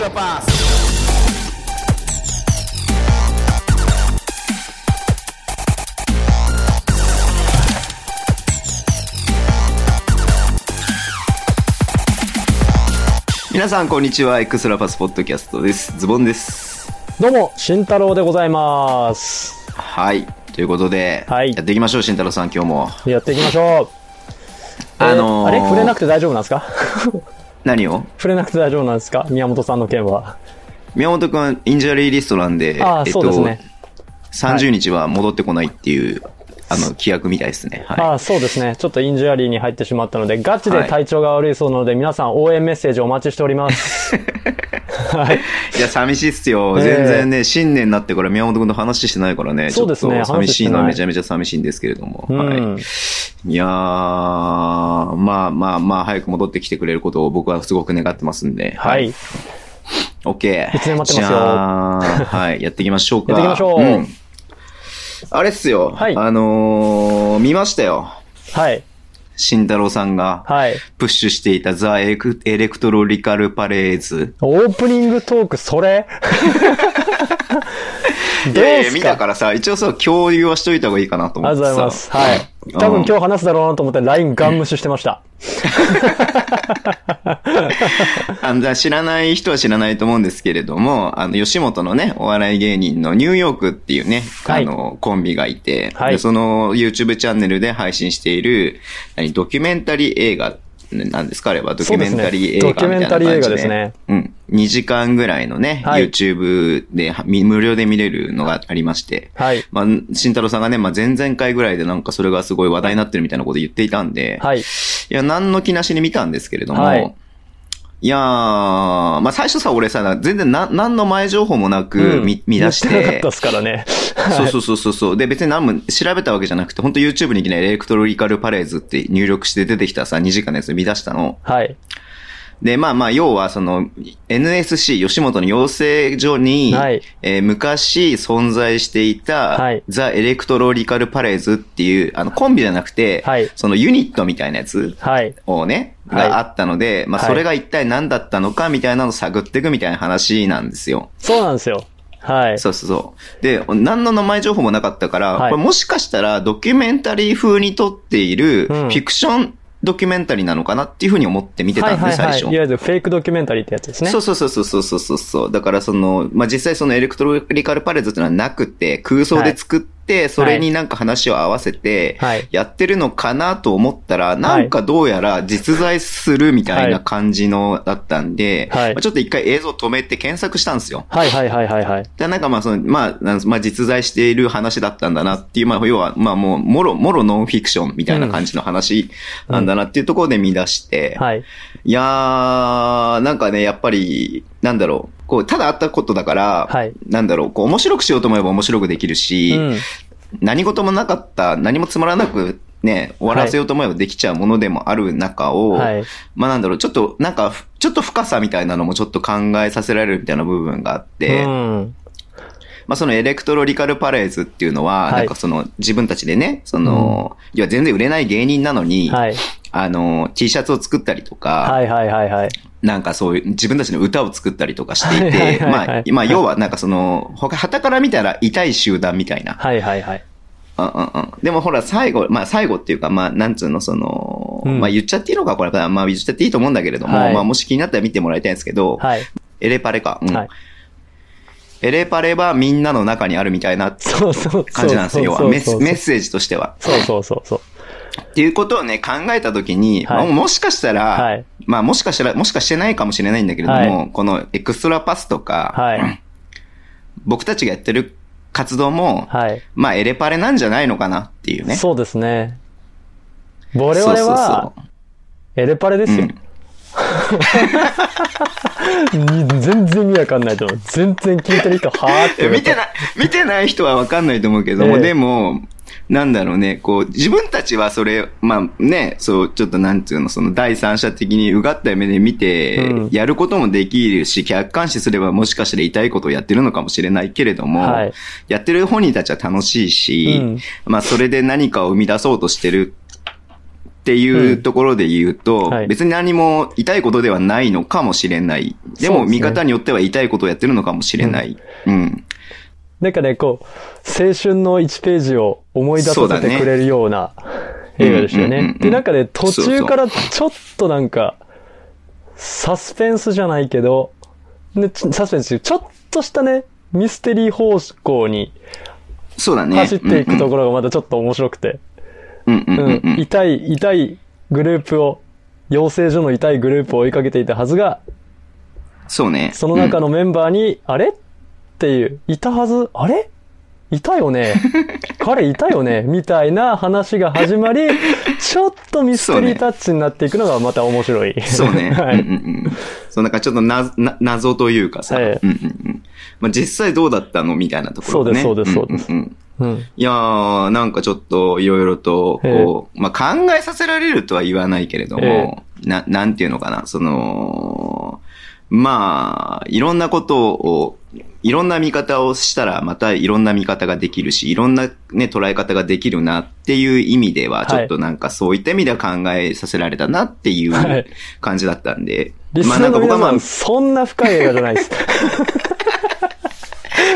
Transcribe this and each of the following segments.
Extra Pass. 皆さん、こんにちは。エクストラパスポッドキャストです。ズボンです。どうも、慎太郎でございます。はい。ということで、はいやっていきましょう、慎太郎さん、今日も。やっていきましょう。あのーあれ？触れなくて大丈夫なんですか？何を？触れなくて大丈夫なんですか？宮本さんの件は。宮本くん、 injury list なんで、ああ、そうですね。30日は戻ってこないっていう、あの、規約みたいですね。はああ、そうですね。ちょっと injury に入ってしまったので、ガチで体調が悪いそうなので、皆さん応援メッセージお待ちしております。はい。い。いや、寂しいっすよ。ええ全然ね、新年になってから宮本くんと話してないからね、そうですね寂しいのはめちゃめちゃ寂しいんですけれども。うんはい。いやー、まあまあまあ、早く戻ってきてくれることを僕はすごく願ってますんで。はい。。OK。いつでも待ってますよはい、やっていきましょうか。やっていきましょうんあれっすよ。はいあのー、見ましたよ。はい。慎太郎さんがはい。プッシュしていたザ・エレクエレクトロリカルパレーズ。オープニングトーク、それ？い どうやいや見たすかからさ、一応さ、共有はしといた方がいいかなと思あってさ。りがとうございます。はい。多分今日話すだろうなと思って LINE ガン無視してました。あの、知らない人は知らないと思うんですけれども、あの、吉本のね、お笑い芸人のニューヨークっていうね、はいあの、コンビがいて、はいでその YouTube チャンネルで配信している、何、ドキュメンタリー映画、なんですか？あれは、ドキュメンタリー映画みたいな感じで。ドキュメンタリー映画ですねうん。2時間ぐらいのね、はい YouTube で無料で見れるのがありまして、はい。まあ、慎太郎さんがね、まあ、前々回ぐらいでなんかそれがすごい話題になってるみたいなこと言っていたんで、はい。いや、何の気なしに見たんですけれども、はいい、やー、まあ最初さ、俺さ、全然な、何の前情報もなくうん見、見出してなかてったで、すからね。そうそうそうそうそう。で、別に何も調べたわけじゃなくて、本当 YouTube にいきなりエレクトロリカルパレーズって入力して出てきたさ、2時間のやつ見出したの。はい。で、まあまあ、要は、その、NSC、吉本の養成所に、はいえー昔存在していた、はいザ・エレクトロリカルパレーズっていう、あの、コンビじゃなくて、はいそのユニットみたいなやつはい。をね、はいがあったので、まあ、はいそれが一体何だったのかみたいなのを探っていくみたいな話なんですよ。そうなんですよ。はい。そうそうそう。で、何の名前情報もなかったから、はいこれもしかしたらドキュメンタリー風に撮っているフうんィクションドキュメンタリーなのかなっていうふうに思って見てたんで、はいはいはい。最初。いわゆるフェイクドキュメンタリーってやつですね。そうそうそうそうそうそうそう。だからその、まあ、実際そのエレクトロリカルパレーズっていうのはなくて、空想で作って、それになんか話を合わせてはい、やってるのかなと思ったら、なんかどうやら実在するみたいな感じのだったんで、ちょっと一回映像止めて検索したんですよ。はいはいはいはいはい。で、なんかまあその、まあ、まあ実在している話だったんだなっていう、まあ要は、まあもう、もろ、もろノンフィクションみたいな感じの話なんだなっていうところで見出して、はい。いやー、なんかね、やっぱり、なんだろう、こう、ただあったことだから、はいなんだろう、こう、面白くしようと思えば面白くできるし、うん。何事もなかった、何もつまらなく、ね、終わらせようと思えばできちゃうものでもある中を、はい。まあなんだろう、ちょっと、なんか、ちょっと深さみたいなのもちょっと考えさせられるみたいな部分があって、うん。まあそのエレクトロリカルパレーズっていうのは、はいなんかその自分たちでね、その、いや全然売れない芸人なのに、はい。あの、T シャツを作ったりとか、はいはいはいはい。なんかそういう自分たちの歌を作ったりとかしていて、まあ、まあ要はなんかその、他、旗から見たら痛い集団みたいな。はいはいはい。うんうんうん。でもほら最後、まあ最後っていうか、まあなんつうのその、うんまあ言っちゃっていいのかこれ、まあ言っちゃっていいと思うんだけれども、はいまあもし気になったら見てもらいたいんですけど、はい。エレパレか。うんはい。エレパレはみんなの中にあるみたいなそうそうそう。感じなんですよ。そうメッセージとしては。そうそうそうそう。っていうことをね、考えたときに、はいももしかしたら、はいまあもしかしたら、もしかしてないかもしれないんだけれども、はこのエクストラパスとか、はい。僕たちがやってる活動も、はい。まあエレパレなんじゃないのかなっていうね。そうですね。我々そうそうは、エレパレですよ。うんに全然意味わかんないと思う。全然聞いてる人、はーって。見てない、見てない人はわかんないと思うけども、ええ。でも、なんだろうね、こう、自分たちはそれ、まあね、そう、ちょっとなんていうの、その第三者的にうがった目で見てうん、やることもできるし、客観視すればもしかしたら痛いことをやってるのかもしれないけれども、はい。やってる本人たちは楽しいし、うん。まあそれで何かを生み出そうとしてるっていうところで言うと、はい別に何も痛いことではないのかもしれない。でも、見方によっては痛いことをやってるのかもしれない。うん。なんかね、こう、青春の1ページを思い出させてくれるような映画でしたよね。うんうんうんうんで、なんかね、途中からちょっとなんか、サスペンスじゃないけど、ね、ちサスペンス、ちょっとしたね、ミステリー方向にそうだね。走っていくところがまたちょっと面白くて、痛い、痛いグループを、養成所の痛いグループを追いかけていたはずが、そうね。その中うんのメンバーに、あれ？っていう、いたはず、あれ？いたよね 彼いたよねみたいな話が始まり、ちょっとミステリータッチになっていくのがまた面白い。そうね。はい。うんうんうん。そう、なんかちょっとな、な、謎というかさ、ええうんうんうん。まあ、実際どうだったの？みたいなところがね。そうですそうですそうですんんんうん。いやー、なんかちょっといろいろと、こう、まあ、考えさせられるとは言わないけれども、な、なんていうのかな、その、まあ、いろんなことを、いろんな見方をしたら、またいろんな見方ができるし、いろんなね、捉え方ができるなっていう意味では、ちょっとなんかそういった意味では考えさせられたなっていはいう感じだったんで。リスナーの皆さん、そんな深い映画じゃないです。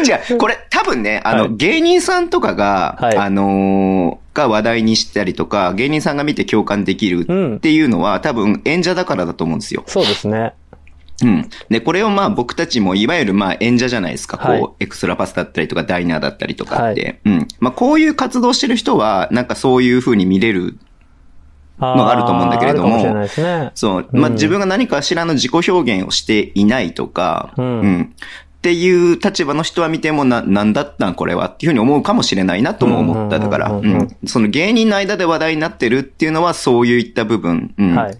違う、これ多分ね、あの、はい芸人さんとかが、はいあのーが話題にしたりとか、芸人さんが見て共感できるうんっていうのは、多分演者だからだと思うんですよ。そうですね。うん。で、これをまあ僕たちも、いわゆるまあ演者じゃないですか。こう、はいエクストラパスだったりとか、ダイナーだったりとかって。うん。まあこういう活動してる人は、なんかそういう風に見れるあのがあると思うんだけれどもね。そう。まあ、うん自分が何かしらの自己表現をしていないとか、うんっていう立場の人は見てもな、なんだったんこれはっていうふうに思うかもしれないなとも思った。だから、うんその芸人の間で話題になってるっていうのはそういった部分。うんはい。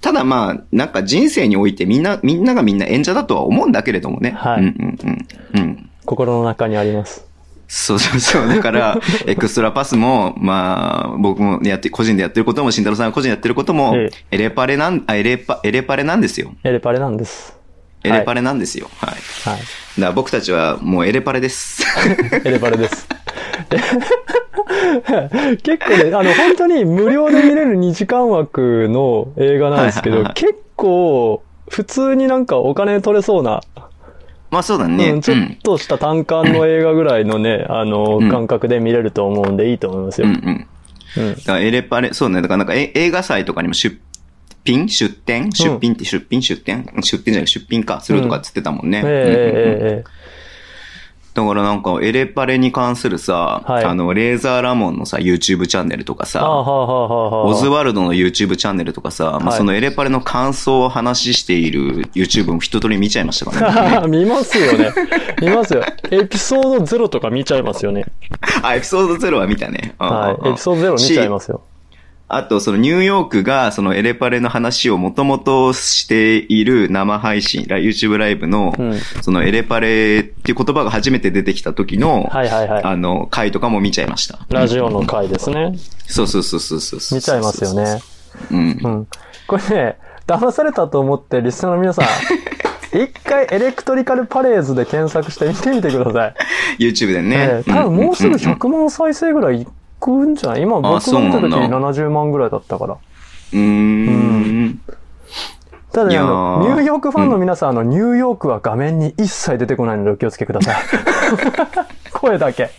ただまあ、なんか人生においてみんな、みんながみんな演者だとは思うんだけれどもね。はいうんうんうん。うん。心の中にあります。そうそうそう。だから、エクストラパスも、まあ、僕もやって、個人でやってることも、慎太郎さんが個人でやってることもえ、エレパレなん、あ、エレパ、エレパレなんですよ。エレパレなんです。エレパレなんですよ。はい。はい。だから僕たちはもうエレパレです。エレパレです。結構ね、あの、本当に無料で見れる2時間枠の映画なんですけど、はいはいはい結構、普通になんかお金取れそうな、まあそうだね。うん、ちょっとした単館の映画ぐらいのね、あの、うん感覚で見れると思うんでいいと思いますよ。うんうん。うん。だからエレパレ、そうね。だからなんかえ映画祭とかにも出品？出展出品って出品？出展出展じゃない出品か。するとかっつってたもんね。だからなんかエレパレに関するさ、はいあの、レーザーラモンのさ、YouTube チャンネルとかさ。オズワルドの YouTube チャンネルとかさ、まあはいそのエレパレの感想を話している YouTube も一通り見ちゃいましたからね。見ますよね。見ますよ。エピソード0とか見ちゃいますよね。あ、エピソード0は見たね。はい。エピソード0見ちゃいますよ。あと、そのニューヨークが、そのエレパレの話をもともとしている生配信、ラ YouTube ライブの、うんそのエレパレっていう言葉が初めて出てきた時の、はいはいはいあの、回とかも見ちゃいました。ラジオの回ですね。そうそうそうそうそうそう。見ちゃいますよね。。うんう。ん。これね、騙されたと思って、リスナーの皆さん、一回エレクトリカルパレーズで検索して見てみてください。YouTube でね。ええ多分もうすぐんんん100万再生ぐらいいくんじゃない？今僕が見た時そうなんだ70万ぐらいだったから。うーん。ただね、あの、ーニューヨークファンの皆さん、あの、ニューヨークは画面に一切出てこないのでお気をつけください。声だけ。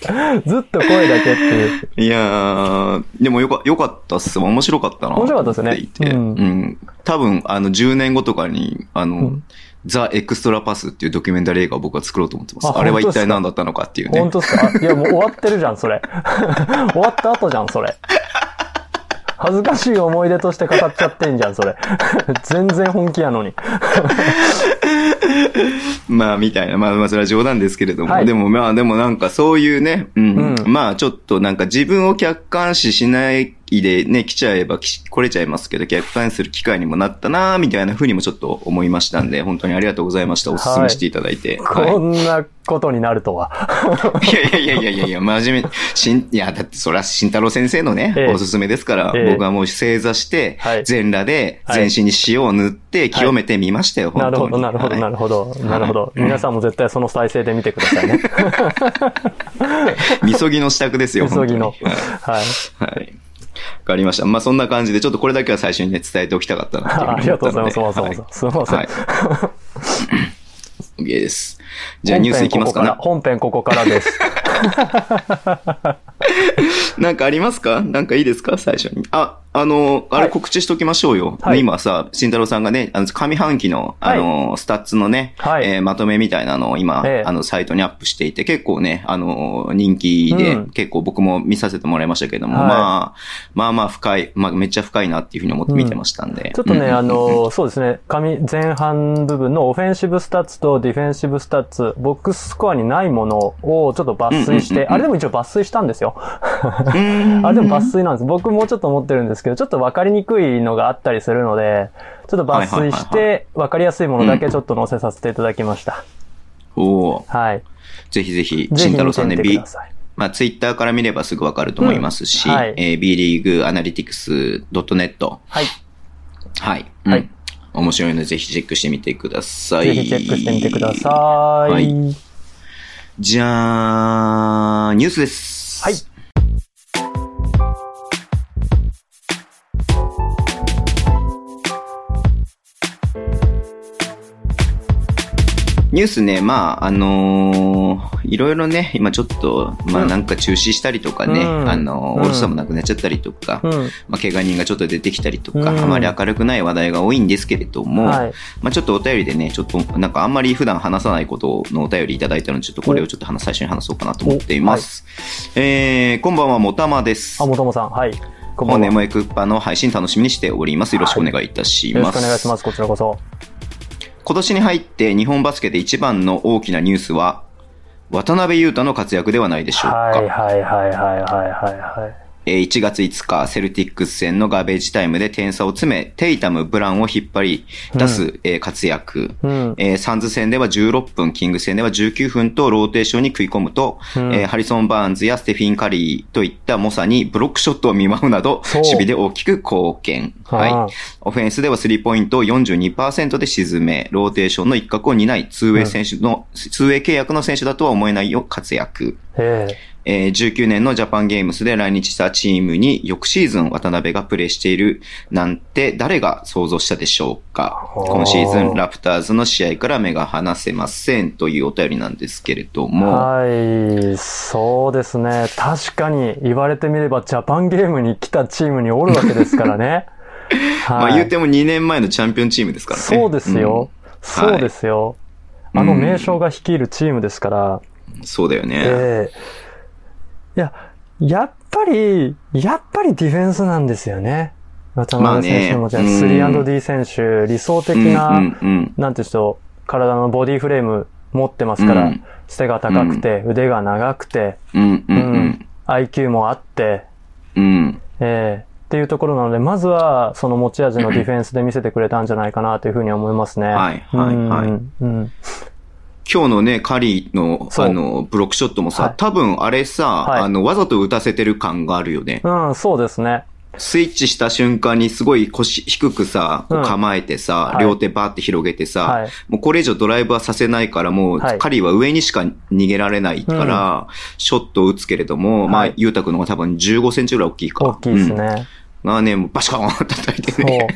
ずっと声だけっていう。いやー、でもよか、よかったっす。面白かったな。面白かったですねって言ってううんん。多分、あの、10年後とかに、あの、んザ・エクストラパスっていうドキュメンタリー映画を僕は作ろうと思ってます。ああれは一体何だったのかっていうね。本当っすか？あいや、もう終わってるじゃん、それ。終わった後じゃん、それ。恥ずかしい思い出として語っちゃってんじゃん、それ。全然本気やのに。まあ、みたいな。まあ、まあ、それは冗談ですけれども。はいでも、まあ、でもなんかそういうね、うん。うんまあ、ちょっとなんか自分を客観視しないでね、来ちゃえばき来れちゃいますけど、客観視する機会にもなったなみたいな風にもちょっと思いましたんで、本当にありがとうございました。お勧めしていただいて。はいこんなことになるとは。いやいやいやいやいや、真面目、しん、いや、だってそれは慎太郎先生のね、ええおすすめですから、ええ僕はもう正座してはい、全裸ではい全身に塩を塗って清めてみましたよ、なるほど、本当に。なるほど、なるほほど。なるほど。うん皆さんも絶対その再生で見てくださいね。ど。みそぎの支度ですよ、急ぎの。はい。はい。はいかりました。まあそんな感じで、ちょっとこれだけは最初にね、伝えておきたかったなっていうふうあに りがとうございます。わざわざ。すみません。はい。OK です。じゃあニュースいきますかな。本編ここからです。なんかありますか？なんかいいですか？最初に。あ、あの、あれ告知しときましょうよ。はい。今さ、慎太郎さんがね、あの、上半期の、あの、スタッツのね、はい。えーまとめみたいなのを今、ええ。あの、サイトにアップしていて、結構ね、あの、人気で、うん。結構僕も見させてもらいましたけども、はい。まあ、まあまあ深い、まあめっちゃ深いなっていうふうに思って見てましたんで。ちょっとね、うん。あ、の、そうですね、上、前半部分のオフェンシブスタッツとディフェンシブスタッツ、ボックススコアにないものをちょっと抜粋して、うんうんうんうん。あれでも一応抜粋したんですよ。うん。あれでも抜粋なんです。僕もちょっと思ってるんですけど、ちょっと分かりにくいのがあったりするので、ちょっと抜粋しはいはいはいて、分かりやすいものだけちょっと載せさせていただきました。おーはい。ぜひぜひ、慎太郎さんね、B。まあ、ツイッターから見ればすぐわかると思いますし、うんはいえー B リーグアナリティクス .net。はい。はい。はいうん面白いのでぜひチェックしてみてください。ぜひチェックしてみてください。はいじゃあ、ニュースです。ニュースね、まあ、あのーいろいろね、今ちょっと、まあうんなんか中止したりとかね、うんあのーうんオールスターもなくなっちゃったりとか、うん。まあ、怪我人がちょっと出てきたりとか、うんあまり明るくない話題が多いんですけれども、はい。まあちょっとお便りでね、ちょっとなんかあんまり普段話さないことのお便りいただいたので、ちょっとこれをちょっと話最初に話そうかなと思っています。えー、こんばんは、もたまですあ、。もともさん。はい。こんばんは。本年もエクッパの配信楽しみにしております。よろしくお願いいたしよろします。くお願いします。こちらこそ。今年に入って日本バスケで一番の大きなニュースは、渡邊雄太の活躍ではないでしょうか。はいはいはいはいはいはいはい。えー1月5日、セルティックス戦のガーベージタイムで点差を詰め、テイタム、ブラウンを引っ張り出す、えー活躍。うん。えーサンズ戦では16分、キングス戦では19分とローテーションに食い込むと、うんえーハリソン・バーンズやステフィン・カリーといった猛者にブロックショットを見舞うなど、守備で大きく貢献。はい。オフェンスではスリーポイントを42%で沈め、ローテーションの一角を担い、ツーウェイ選手の、ツーウェイ契約の選手だとは思えないよ活躍。えええー19年のジャパンゲームスで来日したチームに翌シーズン渡邊がプレーしているなんて誰が想像したでしょうか？今シーズンラプターズの試合から目が離せませんというお便りなんですけれども、はい、そうですね。確かに言われてみればジャパンゲームに来たチームにおるわけですからね。まあはい言うても2年前のチャンピオンチームですからね。そうですよ。そうですよ。あの名将が率いるチームですから。うんそうだよね。ええいや、やっぱり、やっぱりディフェンスなんですよね。渡辺選手もじゃあまあね。3&D 選手、理想的な、うんうんうん。なんていう人、体のボディフレーム持ってますから、うん。背が高くて、腕が長くて、うんうんうん。IQ もあって、うん。ええっていうところなので、まずはその持ち味のディフェンスで見せてくれたんじゃないかなというふうに思いますね。はいはいはい。うんうん今日のね、カリーの、あの、ブロックショットもさ、はい多分あれさ、はいあの、わざと打たせてる感があるよね。うん、そうですね。スイッチした瞬間にすごい腰低くさ、構えてさ、はい両手バーって広げてさ、はいもうこれ以上ドライブはさせないから、もう、はいカリーは上にしか逃げられないから、ショットを打つけれども、まあはい、ゆうたくんの方が多分15センチぐらい大きいか。大きいですうんね。がね、もうバシャーン叩いてね。。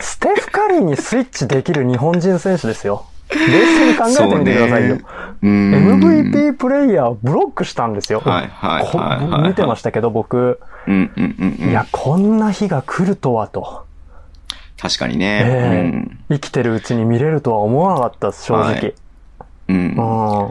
ステフ・カリーにスイッチできる日本人選手ですよ。冷静に考えてみてくださいよ。うん MVP プレイヤーをブロックしたんですよ。はいはいこはいはいはい見てましたけど、僕。うんうんうんうん。いや、こんな日が来るとはと。確かにね。ええ生きてるうちに見れるとは思わなかったです、正直。うん。うんうん。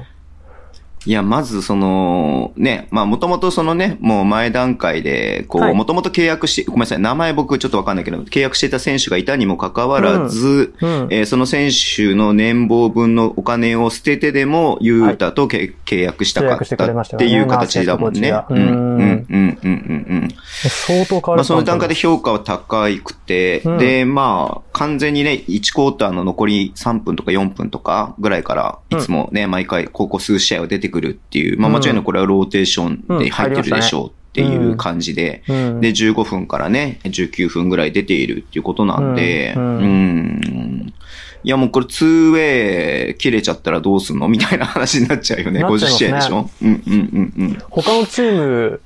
いや、まずその、ね、まあもともとそのね、もう前段階で、こう、はい。もともと契約して、ごめんなさい、名前僕ちょっとわかんないけど、契約していた選手がいたにもかかわらず、うん。えーその選手の年俸分のお金を捨ててでも、ユータとけ、契約したかっ契約してくれましたたよね。っていう形だもんね。うん、うん、セットコーチがうんうん、うん、うん。相当変わるまあその段階で評価は高くて、うん。で、まあ、完全にね、1クォーターの残り3分とか4分とかぐらいから、いつもね、毎回ここ数試合は出てくるっていう、まあうん間違いなくこれはローテーションで入ってるでしょうっていう感じで、うん。で、15分からね、19分ぐらい出ているっていうことなんで、ううんん。いやもうこれ 2way 切れちゃったらどうすんのみたいな話になっちゃうよね。50なっちゃいますね試合でしょ？うんうんうんうん。他のチーム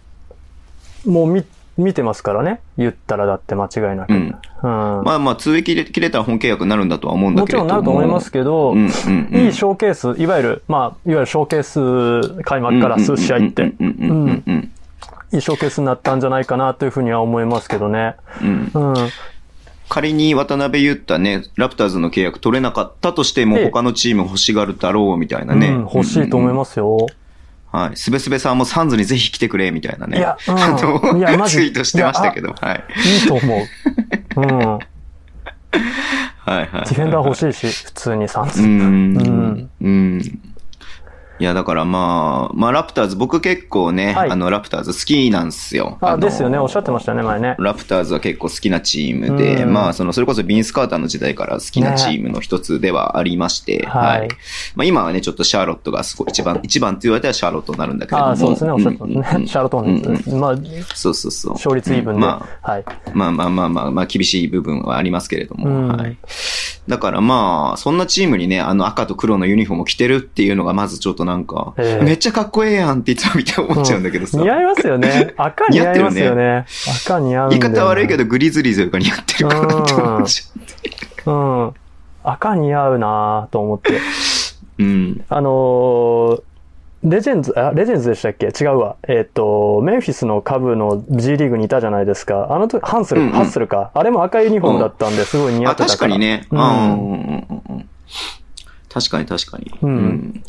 も見見てますからね。言ったらだって間違いなく。ううんん。まあまあ、通益切れたら本契約になるんだとは思うんだもちろんけれども。なると思いますけど、うんうんうんいいショーケース、いわゆる、まあ、いわゆるショーケース開幕から数試合って、いいショーケースになったんじゃないかなというふうには思いますけどね。うんうん。仮に渡辺裕太ね、ラプターズの契約取れなかったとしても、ええ他のチーム欲しがるだろうみたいなね。うん、欲しいと思いますよ。す。はい。すべすべさんもサンズにぜひ来てくれ、みたいなね。いやうんあのいやマジツイートしてましたけど、はい。いいと思う。うん。デ はいはい。ィフェンダー欲しいし、普通にサンズ。うーん。うんうん。いや、だからまあ、まあ、ラプターズ、僕結構ね、はいあの、ラプターズ好きなんですよ。あ、のですよね。おっしゃってましたよね、前ね。ラプターズは結構好きなチームで、うんまあ、その、それこそビンス・カーターの時代から好きなチームの一つではありまして、はいまあ、今はね、ちょっとシャーロットがすごい一番、一番って言われたらシャーロットになるんだけれども。あそうですね、おっしゃってうんますね。シャーロットホうんーンズ。まあ、そうそうそう。勝率イーブンで。まはい。あ、まあまあまあまあ、まあ、厳しい部分はありますけれども、うんはい。だからまあ、そんなチームにね、あの赤と黒のユニフォームを着てるっていうのがまずちょっとなんか、ええめっちゃかっこええやんっていつも見て思っちゃうんだけどさ。似合いますよね。赤似合いますよね。赤似合う言い方悪いけど、グリズリーズよりか似合ってるかなって思っちゃうん。赤似合うなぁと思って。う。うん。あのーレジェンズ、あ、レジェンズでしたっけ？違うわ。えっ、と、メンフィスのカブの G リーグにいたじゃないですか。あの時、ハンスル、うんうんハッスルか？あれも赤いユニフォームだったんで、すごい似合あ、ってたから。確かにね。ううんんうんうんうん確かに確かに。うん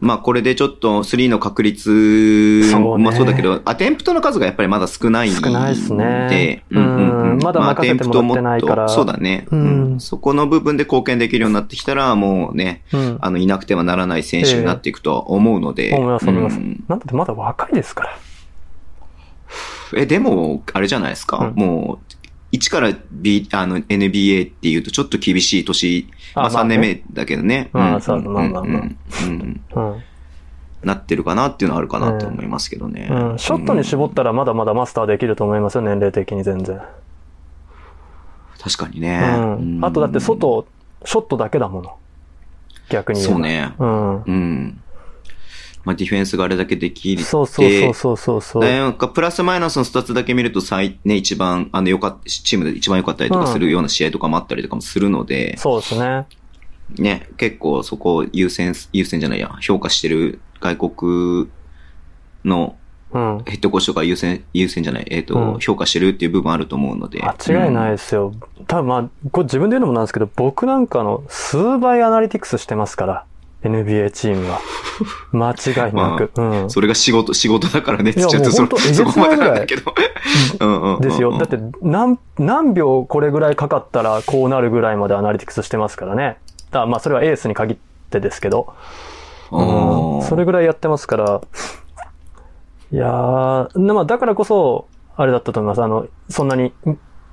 まあこれでちょっと3の確率そうねもそうだけど、アテンプトの数がやっぱりまだ少ないんで。少ないっすねうんうんうん。うんまだ任せてもらってないからまあそうだね、うんうんそこの部分で貢献できるようになってきたら、もうね、うん。あの、いなくてはならない選手になっていくとは思うので。思います、思います。うんなんだってまだ若いですから。え、でも、あれじゃないですか。うんもう、1から B、あの、NBA っていうとちょっと厳しい年、まあ3あまあね年目だけどね。まあんそうまあまあまあうんうんうん。なってるかなっていうのはあるかなと思いますけどね。うん。ショットに絞ったらまだまだマスターできると思いますよ、年齢的に全然。確かにうね。ん。あとだって外、ショットだけだもの。逆にそう。ね。うん。うん。まあ、ディフェンスがあれだけできる。そうそうそうそうそう。なんか、プラスマイナスのスタッツだけ見ると、最、ね、一番、あの、よかった、チームで一番良かったりとかするような試合とかもあったりとかもするので、そうですね。ね、結構そこを優先、優先じゃないや、評価してる外国のうん。ヘッドコーチとか優先、優先じゃない、えっ、と、うん評価してるっていう部分あると思うので。間違いないですよ。多分まあ、これ自分で言うのもなんですけど、僕なんかの数倍アナリティクスしてますから。NBA チームは。間違いなく。うん。それが仕事、仕事だからね、いやちょっとそこまでなんだけど。うんうんうんうんですよ。だって、何、何秒これぐらいかかったらこうなるぐらいまでアナリティクスしてますからね。だからまあ、それはエースに限ってですけど。うんそれぐらいやってますから。いやー、まあ、だからこそ、あれだったと思います。あの、そんなに、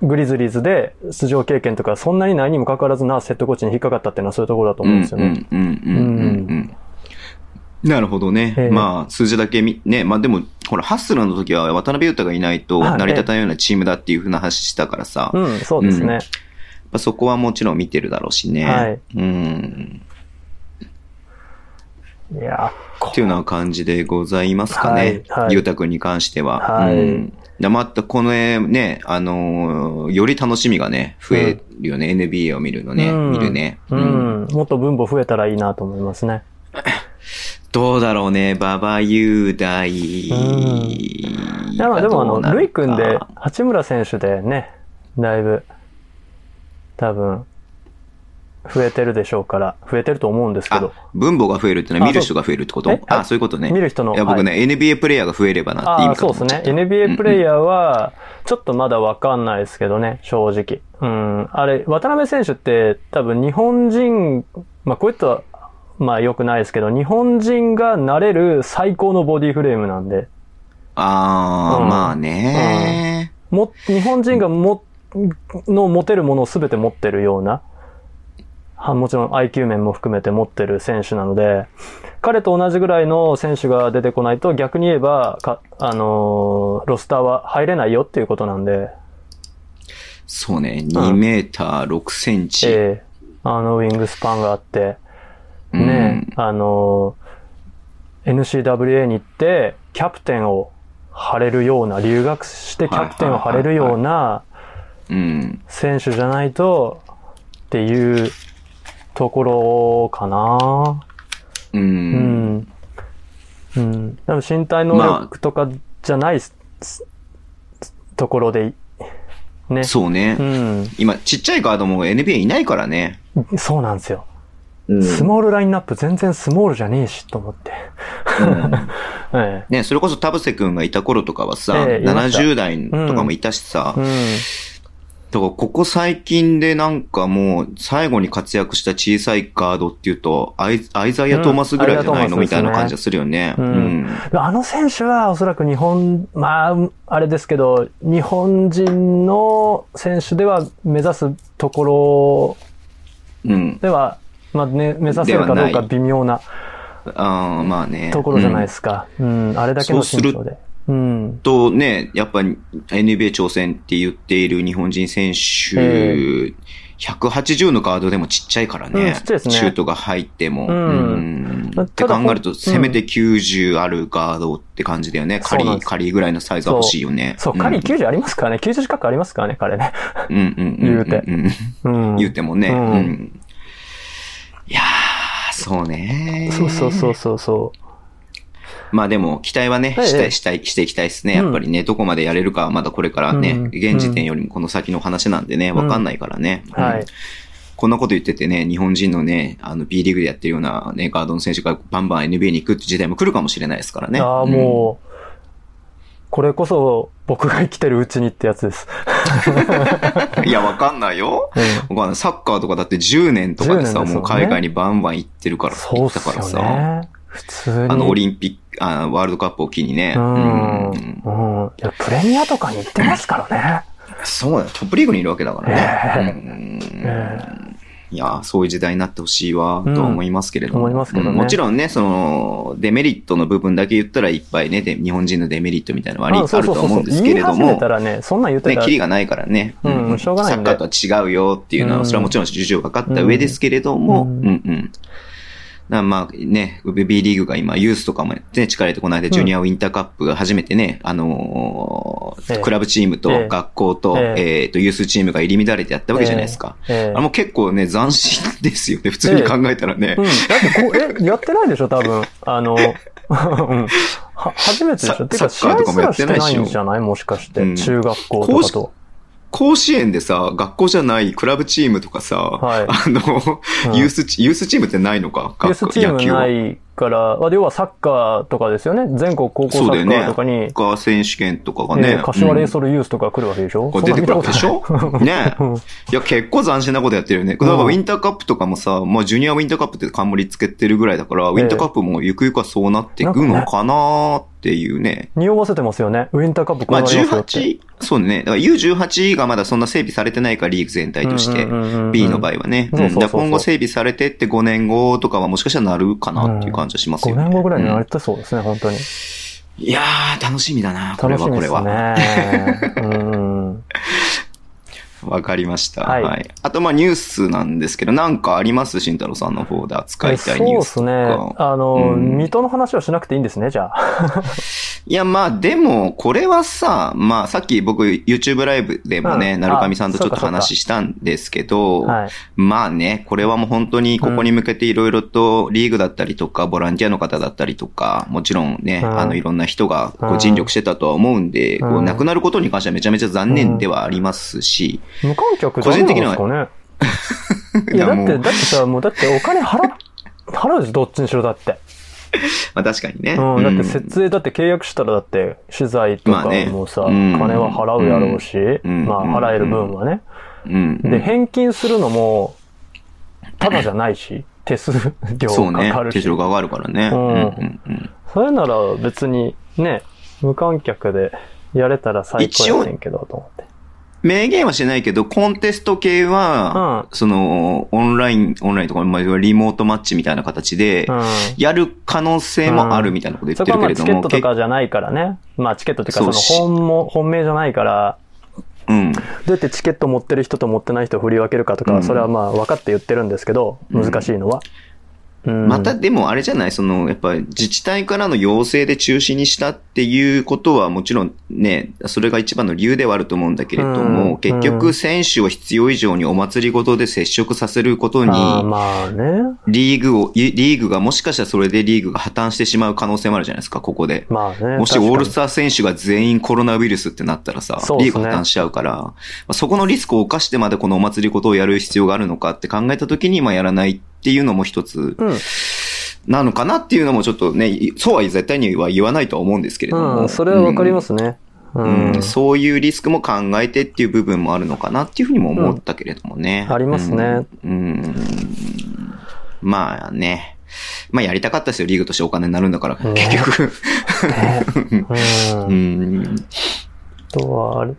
グリズリーズで出場経験とかそんなにないにもかかわらずな、セットコーチに引っかかったっていうのはそういうところだと思うんですよね。うんうんうんうんうんうんなるほどね。ええまあ、数字だけ見、ね、まあでも、ほら、ハッスルの時は渡辺裕太がいないとはい成り立たないようなチームだっていうふうな話したからさ、うん、そうですね。まあ、そこはもちろん見てるだろうしね。はいうん。いやー、っていうような感じでございますかね。はいはいゆうたくんに関しては。はいうん。でまた、このね、あのーより楽しみがね、増えるよね。NBA を見るのね、うん。見るね。うん、もっと分母増えたらいいなと思いますね。どうだろうね、馬場雄大。いや、まあでもあの、ルイ君で、八村選手でね、だいぶ、多分、増えてるでしょうから、増えてると思うんですけど。あ。、分母が増えるってのはあ見る人が増えるってこと？あ、そういうことね。見る人のいや、僕ね、は NBA プレイヤーが増えればなって意ああ、味かそうですね。NBA プレイヤーは、ちょっとまだわかんないですけどね、正直。うん。あれ、渡辺選手って多分日本人、まあこういった、まあ良くないですけど、日本人がなれる最高のボディフレームなんで、あー、うん。まあね。も、日本人がも、の持てるものを全て持ってるような、はもちろん IQ 面も含めて持ってる選手なので、彼と同じぐらいの選手が出てこないと逆に言えば、かあのーロスターは入れないよっていうことなんで、そうね、2メーター6センチ。ええ。あのウィングスパンがあって、うん。ね、あのー NCWA に行って、キャプテンを張れるような、留学してキャプテンを張れるようなうん。選手じゃないと、っていうところかな。う。うんん。うん。多分身体能力とかじゃないす、すところで、ね。そうね。うん。今、ちっちゃいガードも NBA いないからね。そうなんですよ。うんスモールラインナップ全然スモールじゃねえし、と思って。えね、それこそ田臥くんがいた頃とかはさ、ええいました70代とかもいたしさ、え。うん。だからここ最近でなんかもう最後に活躍した小さいガードっていうと、アイアイザイア・トーマスぐらいじゃないの、うんみたいな感じがするよね。ううんん。あの選手はおそらく日本、まあ、あれですけど、日本人の選手では目指すところうん。では、まあね、目指せるかどうか微妙なああ、まあね。ところじゃないでうんすか。うん、あれだけの身長で。うん。とね、やっぱ NBA 挑戦って言っている日本人選手、え180のガードでもちっちゃいからね。うんちっちゃいですねシュートが入っても。うんって考えると、うんせめて90あるガードって感じだよね。カリー、カリーぐらいのサイズは欲しいよね。そう、カリー90ありますからね。90近くありますからね、彼ね。うんうんうんうん言うてうん。言うてもね。ううんん。いやー、そうね。そうそうそうそうそまあでも、期待はね、ええしたい、したい、していきたいですね。やっぱりね、どこまでやれるかはまだこれからね、うん現時点よりもこの先の話なんでね、わかんないからね。う。はうんい。こんなこと言っててね、日本人のね、あの B リーグでやってるようなね、ガードの選手がバンバン NBA に行くって時代も来るかもしれないですからね。ああ、もう、これこそ僕が生きてるうちにってやつです。うん。いや、わかんないよ。うん。わかんない。サッカーとかだって10年とかで10さ、年でねもう海外にバンバン行ってるから、行そうっすよったからさ。ね。普通に。あの、オリンピック、あワールドカップを機にね。うん。うんプレミアとかに行ってますからね。そうだよ。トップリーグにいるわけだからね。うんえいや、そういう時代になってほしいわ、とは思いますけれども。うん思いますけどねうんもちろんね、その、デメリットの部分だけ言ったらいっぱいね、で日本人のデメリットみたいなのはありああるとは思うんですけれども言い始めた、らね、そんなん言ってね、たら、キリがないからね。うんしょうがないサッカーとは違うよっていうのは、うんそれはもちろん事情分かった上ですけれども、ううんんうん。まあね、B リーグが今、ユースとかもね、力入れてこの間、ジュニアウィンターカップが初めてね、あのーええクラブチームとええ学校と、ええっと、ユースチームが入り乱れてやったわけじゃないですか。ええあれも結構ね、斬新ですよね。普通に考えたらね。うん。だってこう、え、やってないでしょ、多分。あの、うん。は、初めてでしょ。サてか、試合すらしてやってないんじゃない？もしかして。うん中学校とかと。甲子園でさ、学校じゃないクラブチームとかさ、はい。あの、うん。ユースチ、ユースチームってないのか？ユースチームないから、あ要はサッカーとかですよね。全国高校サッカーとかに、サッカー選手権とかがえね。ー柏レイうんソルユースとか来るわけでしょ、こう出てくるわけでしょ？ねうんいや、結構斬新なことやってるよね。だからウィンターカップとかもさ、まあジュニアウィンターカップって冠つけてるぐらいだから、ウィンターカップもゆくゆくはそうなっていくのかなっていうね。匂わせてますよね。ウィンターカップこまあうなりますよって。18、そうね。だから U18 がまだそんな整備されてないから、リーグ全体として。うんうんうんうん B の場合はね。今後整備されてって5年後とかはもしかしたらなるかなっていう感じはします5よね。年後ぐらいになうんれてそうですね、本当に。いやー、楽しみだな、これは、楽しみこれですは。ね。うん。わかりました。ははいい。あと、まあ、ニュースなんですけど、なんかあります？慎太郎さんの方で扱いたいニュースとそうですね。か。あの、うん水戸の話はしなくていいんですね、じゃあ。いや、まあ、でも、これはさ、まあ、さっき僕、YouTube ライブでもね、うんなるかみさんとちょっと話したんですけど、はい。まあね、これはもう本当にここに向けていろいろとリーグだったりとか、ボランティアの方だったりとか、もちろんね、うんあのいろんな人がこう尽力してたとは思うんで、こううん亡くなることに関してはめちゃめちゃ残念ではありますし、無観客個人的にはダメなんですかね。いや、だって、だってさ、もうだってお金払っ、払うでしょ、どっちにしろだって。まあ確かにね。うん、だってうん設営、だって契約したらだって、資材とかもさ、うん金は払うやろうし、うんまあ払える分はね。で、返金するのも、ただじゃないし、手数料かかる。し。手数料が上がるからね。うんそれなら別にね、無観客でやれたら最高やねんけど、と思って。明言はしないけど、コンテスト系は、その、オンライン、オンラインとか、まあ、リモートマッチみたいな形で、うん。やる可能性もあるみたいなこと言ってるけれども、チケットとかじゃないからね。まあチケットっていうかその本も、本命じゃないから、うん。どうやってチケット持ってる人と持ってない人を振り分けるかとか、うんそれはまあ分かって言ってるんですけど、うん難しいのは。うんまたでもあれじゃないその、やっぱり自治体からの要請で中止にしたっていうことはもちろんね、それが一番の理由ではあると思うんだけれども、うん結局選手を必要以上にお祭りごとで接触させることに、まあね。リーグを、いリーグがもしかしたらそれでリーグが破綻してしまう可能性もあるじゃないですか、ここで。まあね。もしオールスター選手が全員コロナウイルスってなったらさ、リーグ破綻しちゃうから、まあそこのリスクを冒してまでこのお祭りことをやる必要があるのかって考えたときに、まあやらないっていうのも一つうん。なのかなっていうのもちょっとね、そうは絶対には言わないとは思うんですけれども。うん、それはわかりますね。ううんん。そういうリスクも考えてっていう部分もあるのかなっていうふうにも思ったけれどもね。うんありますねうん。うんまあね。まあやりたかったですよ、リーグとしてお金になるんだから、うん結局。うんう。ん。あとは、あれ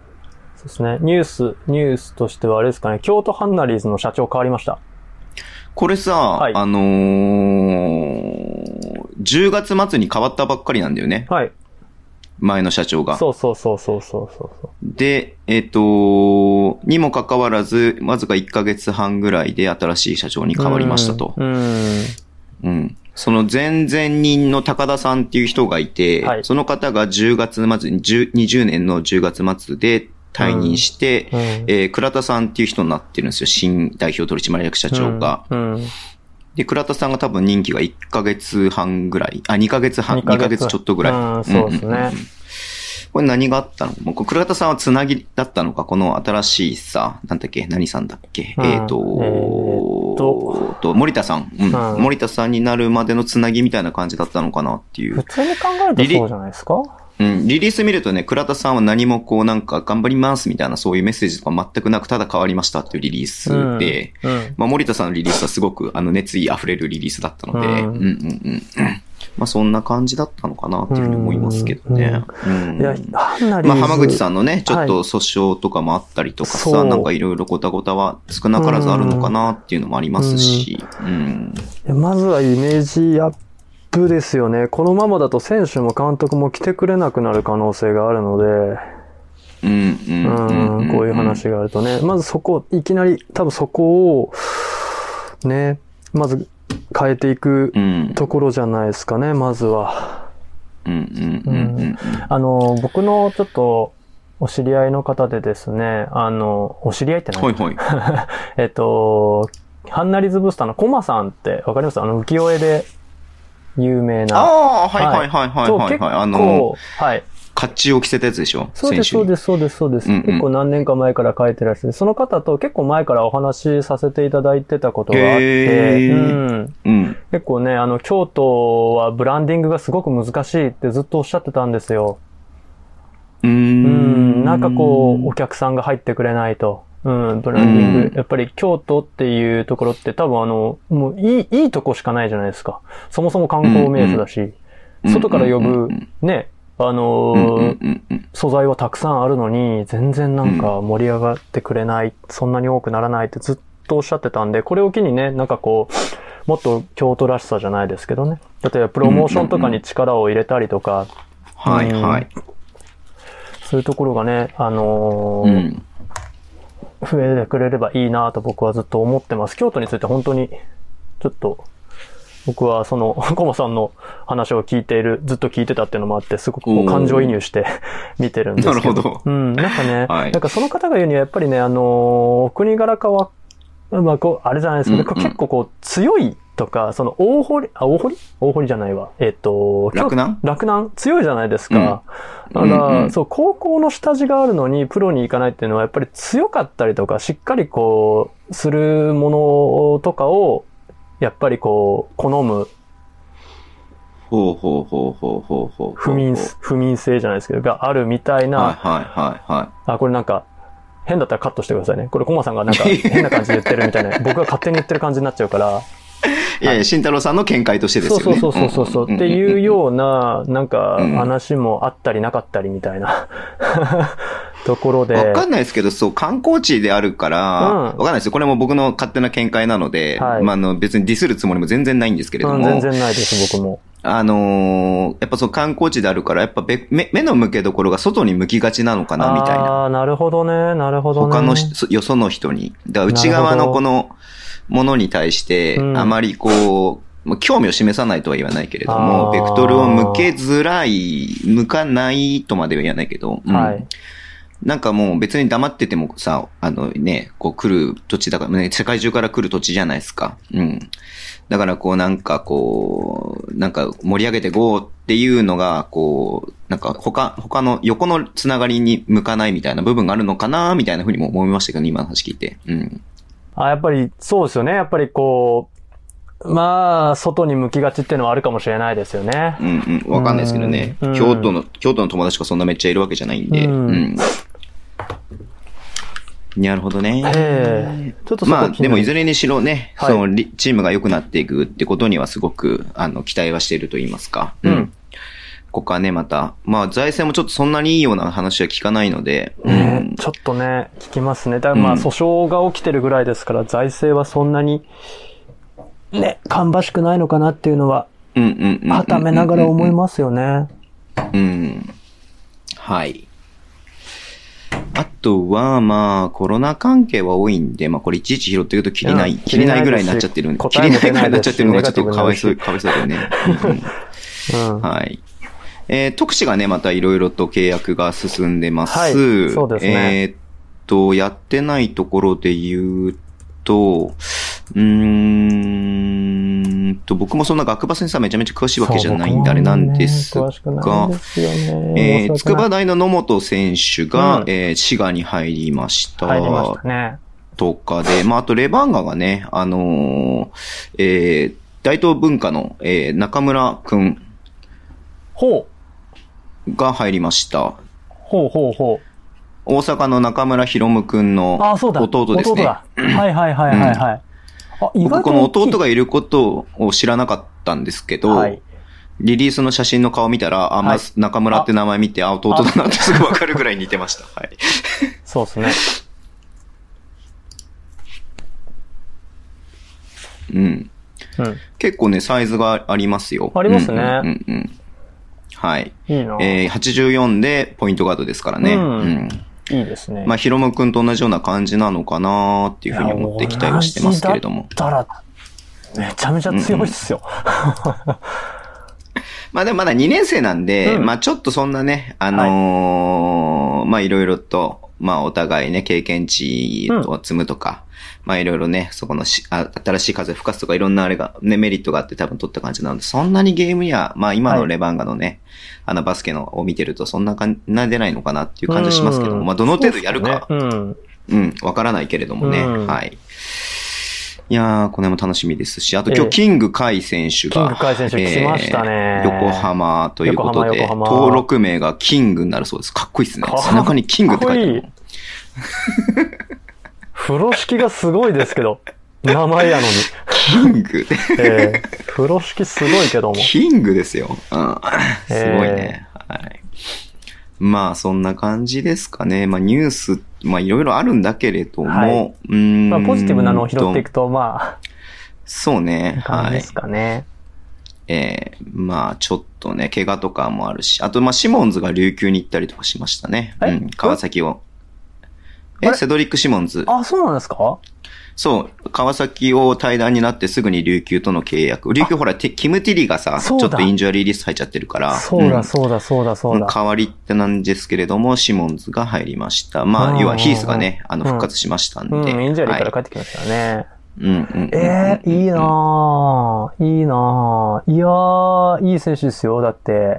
そうですね。ニュース、ニュースとしてはあれですかね。京都ハンナリーズの社長変わりました。これさ、いあのー、10月末に変わったばっかりなんだよね。はい。前の社長が。そうそうそうそうそうそう。で、えっ、と、にもかかわらず、わずか1ヶ月半ぐらいで新しい社長に変わりましたと。うん。うんうん。その前々人の高田さんっていう人がいて、はいその方が10月末に、10 20年の10月末で退任して、うん。えー倉田さんっていう人になってるんですよ。新代表取締役社長が。で、倉田さんが多分任期が1ヶ月半ぐらい、あ、2ヶ月半、2 2ヶ月ちょっとぐらい。うんそうですね。んんんこれ何があったの？もう倉田さんはつなぎだったのか？この新しいさ、なんだっけ？何さんだっけ、うん。えっ、と、えーと。と、森田さん、うん。うん。森田さんになるまでのつなぎみたいな感じだったのかなっていう。普。通に考えるとそうじゃないですか？うん、リリース見るとね、倉田さんは何もこうなんか頑張りますみたいなそういうメッセージとか全くなくただ変わりましたっていうリリースで、うん。うん。まあ、森田さんのリリースはすごく、あの、熱意溢れるリリースだったので、うん。うん、うん、うん。まあ、そんな感じだったのかなっていうふうに思いますけどね。うん。まあ、浜口さんのね、ちょっとはい訴訟とかもあったりとかさ、そう。なんかいろいろごたごたは少なからずあるのかなっていうのもありますし、うん。まずはイメージアップですよね。このままだと選手も監督も来てくれなくなる可能性があるので、うん、うん。こういう話があるとね、まずそこ、いきなり、多分そこを、ね、まず変えていくうん。ところじゃないですかね、まずは。うん、うん、うん、うん。あの、僕のちょっと、お知り合いの方でですね、あの、お知り合いって何？ほいほい。えっと、ハンナリズブースターのコマさんってわかります？あの、浮世絵で有名な。ああ、はいはいはいはいはいはい。あの構、、はい。甲冑を着せたやつでしょ？そうです、そうです、そうです、そうです。結構何年か前から書いてらっしゃる。その方と結構前からお話しさせていただいてたことがあって、うん、うん。結構ね、あの、京都はブランディングがすごく難しいってずっとおっしゃってたんですよ。うー。うんん、なんかこう、お客さんが入ってくれないと。うん、ブランディング。うんやっぱり京都っていうところって多分あの、もういい、いいとこしかないじゃないですか。そもそも観光名所だし、外から呼うんうんうぶん、ね、あのーうんうんうんうん素材はたくさんあるのに、全然なんか盛り上がってくれない、そんなに多くならないってずっとおっしゃってたんで、これを機にね、なんかこう、もっと京都らしさじゃないですけどね。例えばプロモーションとかに力を入れたりとか、はいはい。そういうところがね、あのーうん。増えてくれればいいなと僕はずっと思ってます。京都について本当に、ちょっと、僕はその、コモさんの話を聞いている、ずっと聞いてたっていうのもあって、すごくこう感情移入して 見てるんですけど。なるほどうん、なんかね、はいなんかその方が言うにはやっぱりね、あのーお国柄かは、まあこう、あれじゃないですけど、うんうん結構こう、強いとか、その大堀、あ、大堀？大堀じゃないわ。えっ、と、京洛南？洛南？強いじゃないですか。うん。だから、うんうんそう、高校の下地があるのにプロに行かないっていうのはやっぱり強かったりとか、しっかりこう、するものとかを、やっぱりこう、好むほうほうほうほうほうほう。不眠、不眠性じゃないですけど、があるみたいな、はいはいはいはあ、これなんか、変だったらカットしてくださいね。これコマさんがなんか 変な感じで言ってるみたいな、僕が勝手に言ってる感じになっちゃうから、い。いやいや、慎太郎さんの見解としてですよね。そうそうそうそうそう、んっていうような、なんかうん話もあったりなかったりみたいな ところで。わかんないですけど、そう、観光地であるから、うんわかんないですよ。これも僕の勝手な見解なので、はいまあ、あの、別にディスるつもりも全然ないんですけれどうん、も、全然ないです、僕も。あのーやっぱその観光地であるから、やっぱべ目目の向けどころが外に向きがちなのかな、みたいな。ああ、なるほどね、なるほどね。他のよその人に。だから内側のこのものに対して、うんあまりこう、まあ興味を示さないとは言わないけれども、ベクトルを向けづらい、向かないとまでは言わないけど、うんはい。なんかもう別に黙っててもさ、あのね、こう来る土地だから、ね、世界中から来る土地じゃないですか。うん。だからこうなんかこう、なんか盛り上げてこうっていうのが、こう、なんか他、他の横のつながりに向かないみたいな部分があるのかなみたいなふうにも思いましたけどね、今の話聞いて。うん。あ、やっぱりそうですよね。やっぱりこう、まあ、外に向きがちっていうのはあるかもしれないですよね。うんうん。わかんないですけどね。うん京都の、京都の友達がそんなめっちゃいるわけじゃないんで。ううんん。なるほどね。ええちょっとまあ、でもいずれ。れにしろね、はいそのリチームが良くなっていくってことにはすごく、あの、期待はしていると言いますか。うん。ここはね、また、まあ、財政もちょっとそんなにいいような話は聞かないので、うん。ねちょっとね、聞きますね。だまあ、うん訴訟が起きてるぐらいですから、財政はそんなに、ね、芳しくないのかなっていうのは、うんうんうんうん。はためながら思いますよね。うん。はい。あとは、まあ、コロナ関係は多いんで、まあ、これいちいち拾っていくと切れない、うん切れないぐらいになっちゃってるんで、切切れないぐらいになっちゃってるのがちょっとかわいそう、出かわいそうだよね。うんうん うん。はい。えー、特使がね、またいろいろと契約が進んでます。はいそうですねえーっと、やってないところで言うと、うーんと、僕もそんな学場先生はめちゃめちゃ詳しいわけじゃないんであれなんですが、ね。えー、筑波大の野本選手が、うんえー滋賀に入りました。入りましたね。とかで、まあ、あとレバンガがね、あのーえー、大東文化の、えー、中村くんほう。が入りました。ほうほうほう。大阪の中村博夢くんのあ、そうだ。弟ですね。だ。はいはいはいはいはい。あ、意外と僕この弟が、がいることを知らなかったんですけど、はい。リリースの写真の顔見たら、あ、まあはい中村って名前見て、あ、弟だなってすぐわかるぐらい似てました。はい。そうですね。うん。うん。結構ね、サイズがありますよ。ありますねうんうんうんうんはい。いいなえー、84でポイントガードですからね。ううんん。いいですね。まあ、ヒロムくんと同じような感じなのかなっていうふうに思って期待をしてますけれども。だったら、めちゃめちゃ強いっすよ。まあでもまだ2年生なんで、うんまあちょっとそんなね、あのーまあいろいろと、まあお互いね、経験値を積むとか、まあいろいろね、そこのしあ新しい風吹かすとかいろんなあれが、ね、メリットがあって多分取った感じなので、そんなにゲームには、まあ今のレバンガのね、あのバスケのを見てるとそんな感じな出ないのかなっていう感じはしますけども、うん。まあどの程度やるか、そうねうん、わからないけれどもね、うん。はい。いやー、これも楽しみですし、あと今ええ。日、キングカイ選手が、キングカイ選手来ましたね。えー横浜ということで、登録名がキングになるそうです。かっこいいですね。背中にキングって書いてある風呂敷がすごいですけど。名前やのに。キングええ風呂敷すごいけども。キングですよ。うん。すごいね。はい。まあ、そんな感じですかね。まあ、ニュース、まあ、いろいろあるんだけれども、はいうーん。まあ、ポジティブなのを拾っていくと、まそうね。はいじで。すかね。えー、まあ、ちょっとね、怪我とかもあるし、あと、まあ、シモンズが琉球に行ったりとかしましたね。え？うん、川崎を。え、セドリック・シモンズ。あ、そうなんですか？そう、川崎を退団になってすぐに琉球との契約。琉球ほら、キム・ティリーがさ、ちょっとインジュアリーリスト入っちゃってるから。そうだ、んそうだ、そうだ、そうだ。代わりってなんですけれども、シモンズが入りました。まあ、うん要はヒースがね、あの、うん復活しましたんで。うん、インジュアリーからはい帰ってきましたよね。うんうん。ええいいなぁ。いいなぁ。いやー、いい選手ですよ。だって、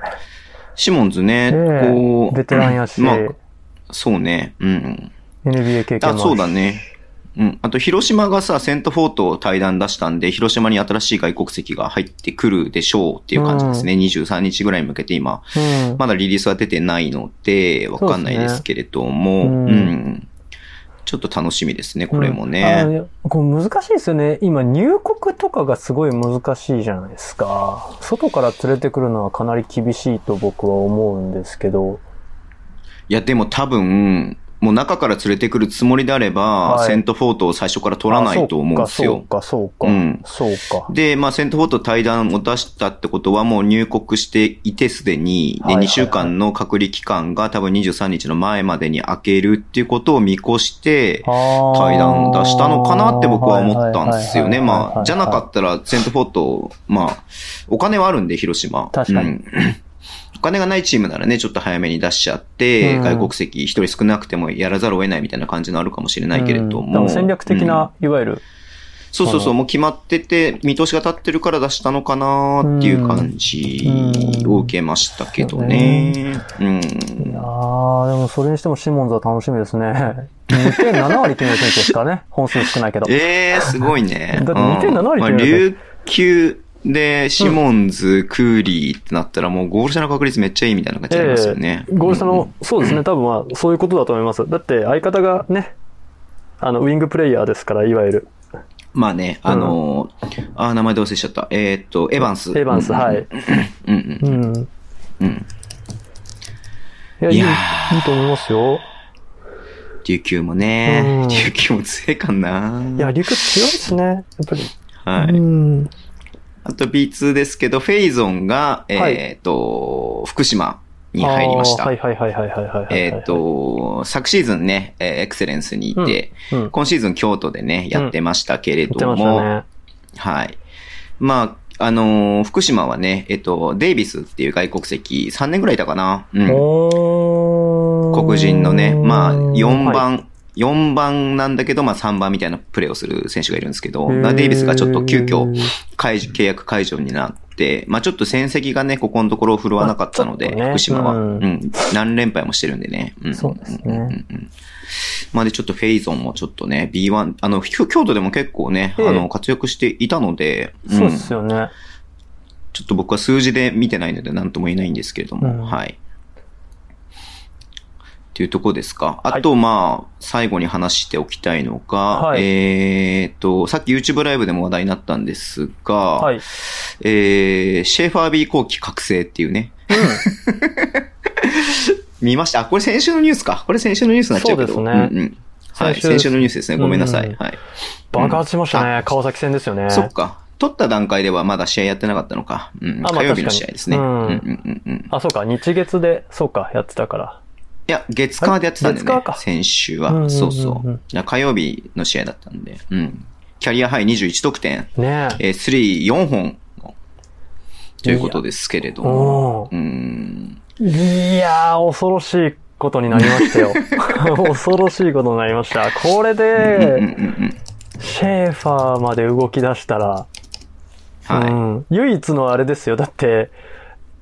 シモンズね、ええこう。ベテランやし、まあ、そうね。うんうん。NBA 経験あ、もあそうだね。うん。あと、広島がさ、セントフォート対談出したんで、広島に新しい外国籍が入ってくるでしょうっていう感じですね。23日ぐらいに向けて今、うん。まだリリースは出てないので、わかんないですけれども、う,、そうですねうんちょっと楽しみですね、これもうんこう難しいですよね。今、入国とかがすごい難しいじゃないですか。外から連れてくるのはかなり厳しいと僕は思うんですけど。いや、でも多分、もう中から連れてくるつもりであれば、はいセントフォートを最初から取らないと思うんですよ。そうか、そうか、うんそうか。で、まあ、セントフォート対談を出したってことはもう入国していてすでに、で、はいはいはい2週間の隔離期間が多分23日の前までに開けるっていうことを見越して、対談を出したのかなって僕は思ったんですよね。まあ、じゃなかったら、セントフォート、まあ、お金はあるんで、広島。確かにうんお金がないチームならね、ちょっと早めに出しちゃって、うん外国籍一人少なくてもやらざるを得ないみたいな感じのあるかもしれないけれども。うん戦略的うんな、いわゆる、そうそうそう、もう決まってて、見通しが立ってるから出したのかなっていう感じを受けましたけどね。うん。いやー、でもそれにしてもシモンズは楽しみですね。2点7割決める選手ですからね。本数少ないけど。ええー、すごいね。だって2点7割まあ、って言う琉球でシモンズ、クーリーってなったらもうゴール下の確率めっちゃいいみたいな感じになりますよね。ええゴール下の、うんそうですね、多分まあ、そういうことだと思います。だって、相方がね、あの、ウィングプレイヤーですから、いわゆる。まあね、あのーあー、名前どうせしちゃった。えーっと、エヴァンス。エヴァンス、うんはい。。うんうん。うん。うん。いや、いい、いいと思いますよ。琉球もうねん、琉球も強いかな。いや、陸強いですね。やっぱり。はい。うん。あと B2 ですけど、フェイゾンが、はいえっ、と、福島に入りました。はいはいはいはいはいはいはい。えっ、、と、昨シーズンね、えーエクセレンスにいて、うん。今シーズン京都でね、やってましたけれども、たね。はい。まあ、あのー福島はね、えっ、と、デイビスっていう外国籍、3年ぐらいいたかな。うん。黒人のね、まあ、4はい番、4番なんだけど、まあ3番みたいなプレーをする選手がいるんですけど、デイビスがちょっと急遽解除、契約解除になって、まあちょっと戦績がね、ここのところ振るわなかったので、ね。福島は、ううん。ん、何連敗もしてるんでね。ん。そうですね。んうんうんまあで、ちょっとフェイゾンもちょっとね、B1、あの、京京都でも結構ね、ええ。あの、活躍していたので、ん。そうですよね。ちょっと僕は数字で見てないので何とも言えないんですけれども、うん。はい。っていうとこですか？はいあと、まあ、最後に話しておきたいのが、はいえっと、さっき YouTube ライブでも話題になったんですが、はい。えー、シェーファービー後期覚醒っていうね。見ました？あ、これ先週のニュースか。これ先週のニュースになっちゃうけど。そうですねんうんはい、先週のニュースですね。ごめんなさい。うんはい。爆発しましたね。川崎戦ですよね。そっか。取った段階ではまだ試合やってなかったのか。うん。あまあ火曜日の試合ですね。確かにうんうんうんうん。あ、そうか。日月で、そうか、やってたから。いや、月火でやってたんだよね。先週は。うんうんうんうんそうそう。いや火曜日の試合だったんで。うん。キャリアハイ21得点。ねえ。えー、スリー4本。ということですけれども。おうん。いやー、恐ろしいことになりましたよ。恐ろしいことになりました。これうんうんで、うんシェーファーまで動き出したら、はい。うん、唯一のあれですよ。だって、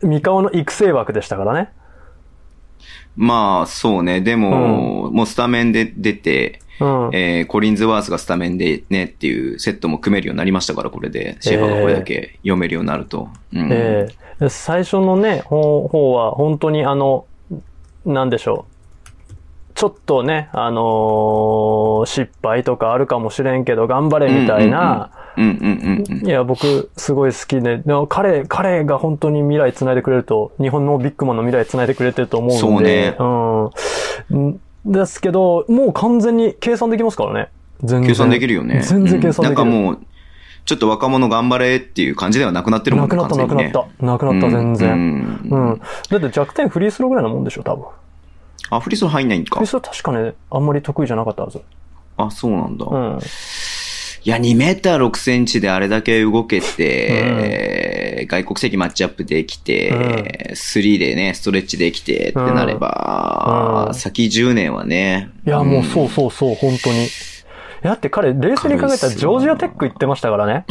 三河の育成枠でしたからね。まあ、そうね。でも、もうスタメンで出て、うん。えー、コリンズワースがスタメンでねっていうセットも組めるようになりましたから、これで。シェファーがこれだけ読めるようになると。うん。ええ最初のね、方方は本当にあの、なんでしょう。ちょっとね、あのー失敗とかあるかもしれんけど、頑張れみたいな、うんうんうんうん。いや、僕、すごい好きで、でも彼、彼が本当に未来繋いでくれると、日本のビッグマンの未来繋いでくれてると思うので、うん。んですけど、もう完全に計算できますからね。全然。計算できるよね。全然計算できる。うんなんかもう、ちょっと若者頑張れっていう感じではなくなってるもね。なんくなった、なくなった。なくなった、全然。ううんん。だって弱点フリースローぐらいなもんでしょ、多分。あ、フリースロー入んないんかフリー。スロー確かね、あんまり得意じゃなかったはず。あ、そうなんだ。うん。いや、2メーター6センチであれだけ動けて、外国籍マッチアップできて、3でね、ストレッチできてってなれば、うん先10年はね。いや、もうそうそうそう、本当に。だって彼、冷静に考えたらジョージアテック行ってましたからね。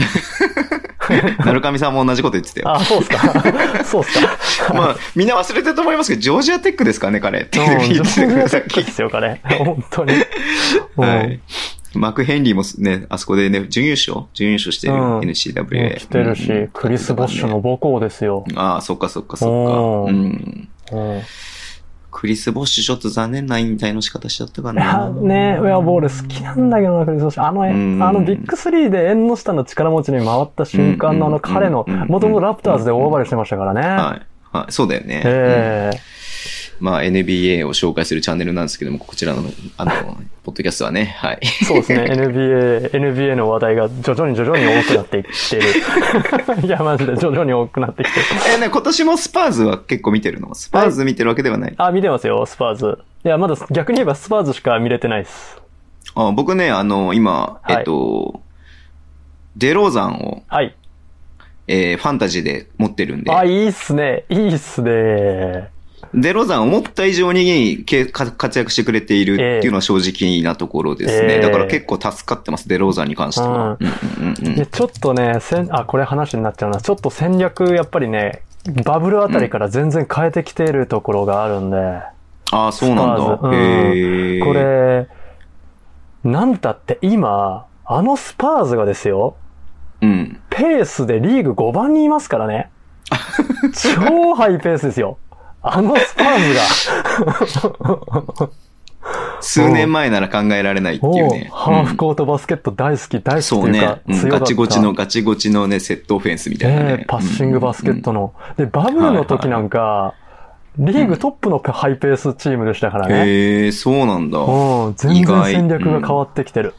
うん。なるかみさんも同じこと言ってたよ。あ、そうっすか。そうっすか。まあ、みんな忘れてると思いますけど、ジョージアテックですかね、彼。ってうん、言ジョってたからさっきージアテックで。すよ、彼。本当に。うんはい。マク・ヘンリーもね、あそこでね、準優勝？準優勝してる、うん NCWA。来てるし、うんクリス・ボッシュの母校ですよ。ああ、そっかそっかそっか。うん。うん。クリス・ボッシュちょっと残念な引退の仕方しちゃったかいや、な。ね、ウェアボール好きなんだけどな、クリス・ボッシュ。あの、あうんのビッグスリーで縁の下の力持ちに回った瞬間のあの彼のうん、もともとラプターズで大暴れしてましたからね。はい。はい。そうだよね。ええまあ NBA を紹介するチャンネルなんですけども、こちらの、あの、ポッドキャストはね、はい。そうですね。NBA、NBA の話題が徐々に徐々に多くなっていってる。いや、マジで徐々に多くなってきてる。え、ね、今年もスパーズは結構見てるの？スパーズ見てるわけではない。あ、見てますよ、スパーズ。いや、まだ逆に言えばスパーズしか見れてないです。あ僕ね、あの、今、はいえっと、デローザンを、はい。えーファンタジーで持ってるんで、あ、いいっすね。いいっすね。デローザン思った以上にけか活躍してくれているっていうのは正直なところですね。ええだから結構助かってます、デローザンに関しては。ちょっとね、せん、あ、これ話になっちゃうな。ちょっと戦略、やっぱりね、バブルあたりから全然変えてきているところがあるんで、ああ、そうなんだ。うんへえ。これ、なんたって今、あのスパーズがですよ、うん。ペースでリーグ5番にいますからね。超ハイペースですよ。あのスパーズが。数年前なら考えられないっていうね。ハーフコートバスケット大好き、大好きそうねうん。ガチゴチの、ガチゴチのね、セットオフェンスみたいなね。ええパッシングバスケットの。で、バブルの時なんか、リーグトップのハイペースチームでしたからね。へえ、そうなんだ。うん、全然戦略が変わってきてる。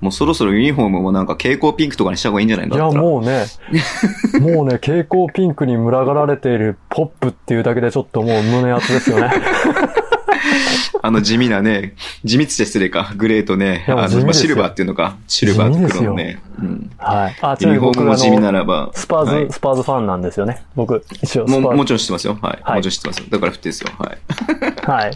もうそろそろユニフォームもなんか蛍光ピンクとかにした方がいいんじゃないんだいや、もうね、もうね、蛍光ピンクに群がられているポップっていうだけでちょっともう胸熱ですよね。あの地味なね、地味っつって失礼か、グレーとね、あの、シルバーっていうのか、シルバーと黒のね。うん。はい。あ、ユニフォームも地味なの、らば。スパーズ、はいスパーズファンなんですよね。僕、一応も。もちろん知ってますよ。はい。はいもちろん知ってますよ。だから振ってですよ。はい。はい。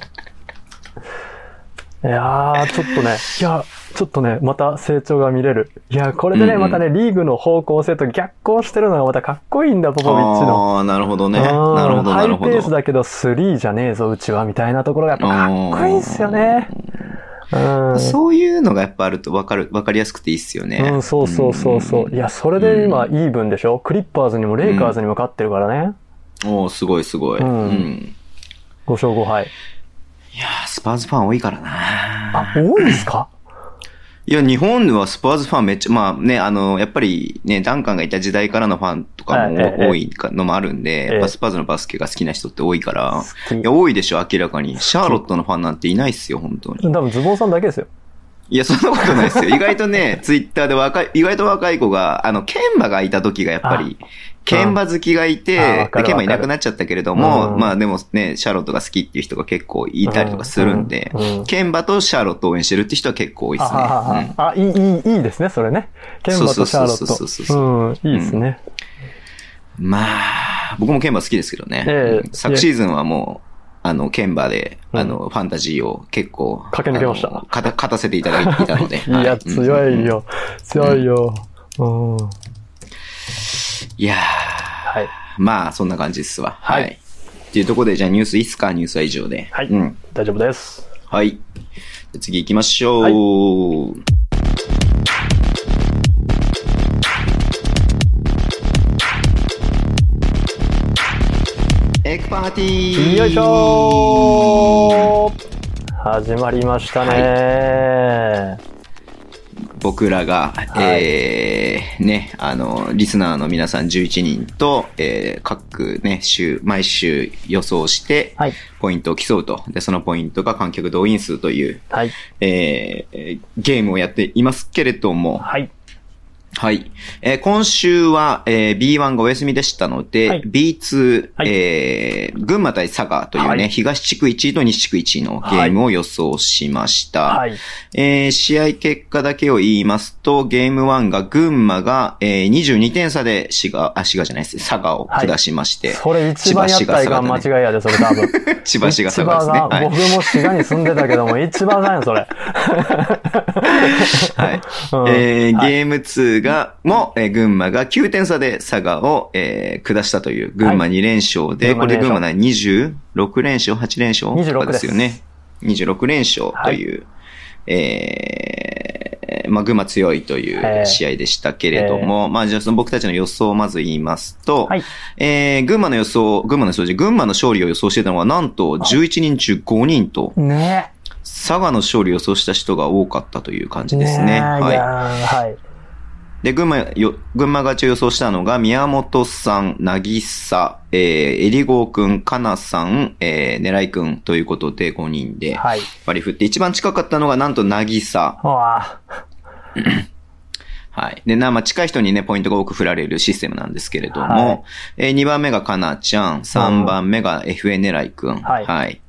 いやー、ちょっとね、いや、ちょっとね、また成長が見れる。いや、これでね、うんうんまたね、リーグの方向性と逆行してるのがまたかっこいいんだ、ポポビッチの。ああ、なるほどね。うんなるほど、なるほハイペースど。だけど、スリーじゃねえぞ、うちは、みたいなところがやっぱかっこいいっすよね。うん。そういうのがやっぱあると分かる、分かりやすくていいっすよね。うん、そうそうそうそう。んいや、それで今、イーブンでしょ？クリッパーズにもレイカーズにも勝ってるからね。おーすごいすごい。ううんん。5勝5敗。いやースパーズファン多いからなあ、多いですか？いや、日本はスパーズファンめっちゃ、まあね、あの、やっぱりね、ダンカンがいた時代からのファンとかも多いのもあるんで、ええやっぱスパーズのバスケが好きな人って多いから、いや、多いでしょ、明らかに。シャーロットのファンなんていないっすよ、本当に。多分ズボンさんだけですよ。いや、そんなことないですよ。意外とね、ツイッターで若い、意外と若い子が、あの、ケンバがいた時がやっぱり、ケンバ好きがいあてわ、かるでケンバいなくなっちゃったけれども、うんまあでもね、シャーロットが好きっていう人が結構いたりとかするんでうんうんうん、ケンバとシャーロットを応援してるって人は結構多いですね。ああ、いい、いい、いいですね、それね。ケンバとシャーロそうそうそうット。そううん、いいですね。まあ、僕もケンバ好きですけどね。ええ昨シーズンはもう、あの、ケンバで、うんあの、ファンタジーを結構、駆け抜けました勝たせていただいていたので。いや、は強い。よ。強いよ。うん。うんいやーはい。まあ、そんな感じですわ。は。はいいっていうところで、じゃあニュースいいっすかニュースは以上で。はいうん。大丈夫です。はい。次行きましょう。エクパーティーよいしょー始まりましたね僕らが、はいえー、ね、あの、リスナーの皆さん11人と、えー、各ね、週、毎週予想して、はい。ポイントを競うと。で、そのポイントが観客動員数という、はい。えー、ゲームをやっていますけれども、はい。はい。えー今週は、えー B1 がお休みでしたので、はい B2、はいえー群馬対佐賀というね、はい東地区1位と西地区1位のゲームを予想しました。はい。えー試合結果だけを言いますと、ゲーム1が群馬が、えー22点差で滋賀、あ、滋賀じゃないです。佐賀を下しまして、それ一番やったらいかん間違いやで、それ多分。千葉市が佐賀ですね。はい。僕も滋賀に住んでたけども、一番がんや、それ。はい。うんえーはいゲーム2が、も、えー群馬が9点差で佐賀を、えー下したという、群馬2連勝で、はいこれで群馬何 ?26 連勝 ?8 連勝？26とかですよね。26連勝という、えーまあ、群馬強いといえうー試合でしたけれども、まあ、じゃあその僕たちの予想をまず言いますと、はい。えー群馬の予想、群馬の数字、群馬の勝利を予想してたのは、なんと11人中5人と、ね佐賀の勝利を予想した人が多かったという感じですね。ねえ、はいはい。で、群馬よ、群馬勝ちを予想したのが、宮本さん、なぎさ、えー、えりごうくん、かなさん、えー、ねらいくんということで5人ではい。割り振って、一番近かったのがなんとなぎさ。はい。で、な、まあ、近い人にね、ポイントが多く振られるシステムなんですけれども、はいえー、2番目がかなちゃん、3番目がねらいくん。はい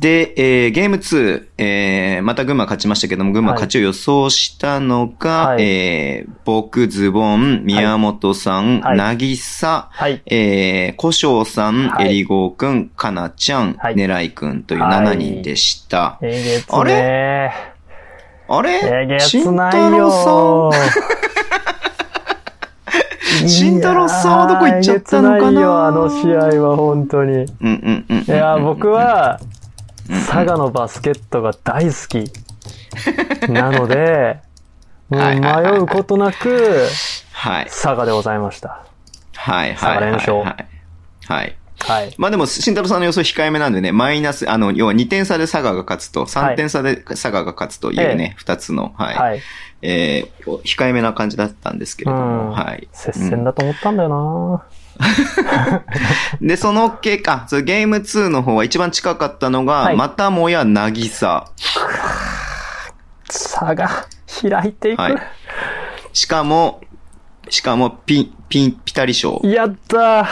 で、えー、ゲーム2、えー、また群馬勝ちましたけども、群馬勝ちを予想したのが、はい。えー、僕、ズボン、宮本さん、はい。なぎさ、はい。えー、古生さん、はい。えりごうくん、かなちゃん、はい。ねらいくんというはい。7人でした。えげつあねあれ？えげ慎つない太郎よさん？慎太郎さんはどこ行っちゃったのかな？あの試合は本当に。うんうんうんうん。いや、僕は、うん佐賀のバスケットが大好き。なので、もうはいはいはい迷うことなく、はい。佐賀でございました。はい佐賀はいはい。連勝はい。はい。はい。まあでも、慎太郎さんの予想控えめなんでね、マイナス、あの、要は2点差で佐賀が勝つと、3点差で佐賀が勝つというね、2つの、はい。はい。えー、控えめな感じだったんですけれども、うんはい。接戦だと思ったんだよな、で、その結果、そのゲーム2の方は一番近かったのが、はいまたもやなぎさ。佐賀、開いていく。はいしかも、しかも、ピン、ピン、ピタリ賞。やった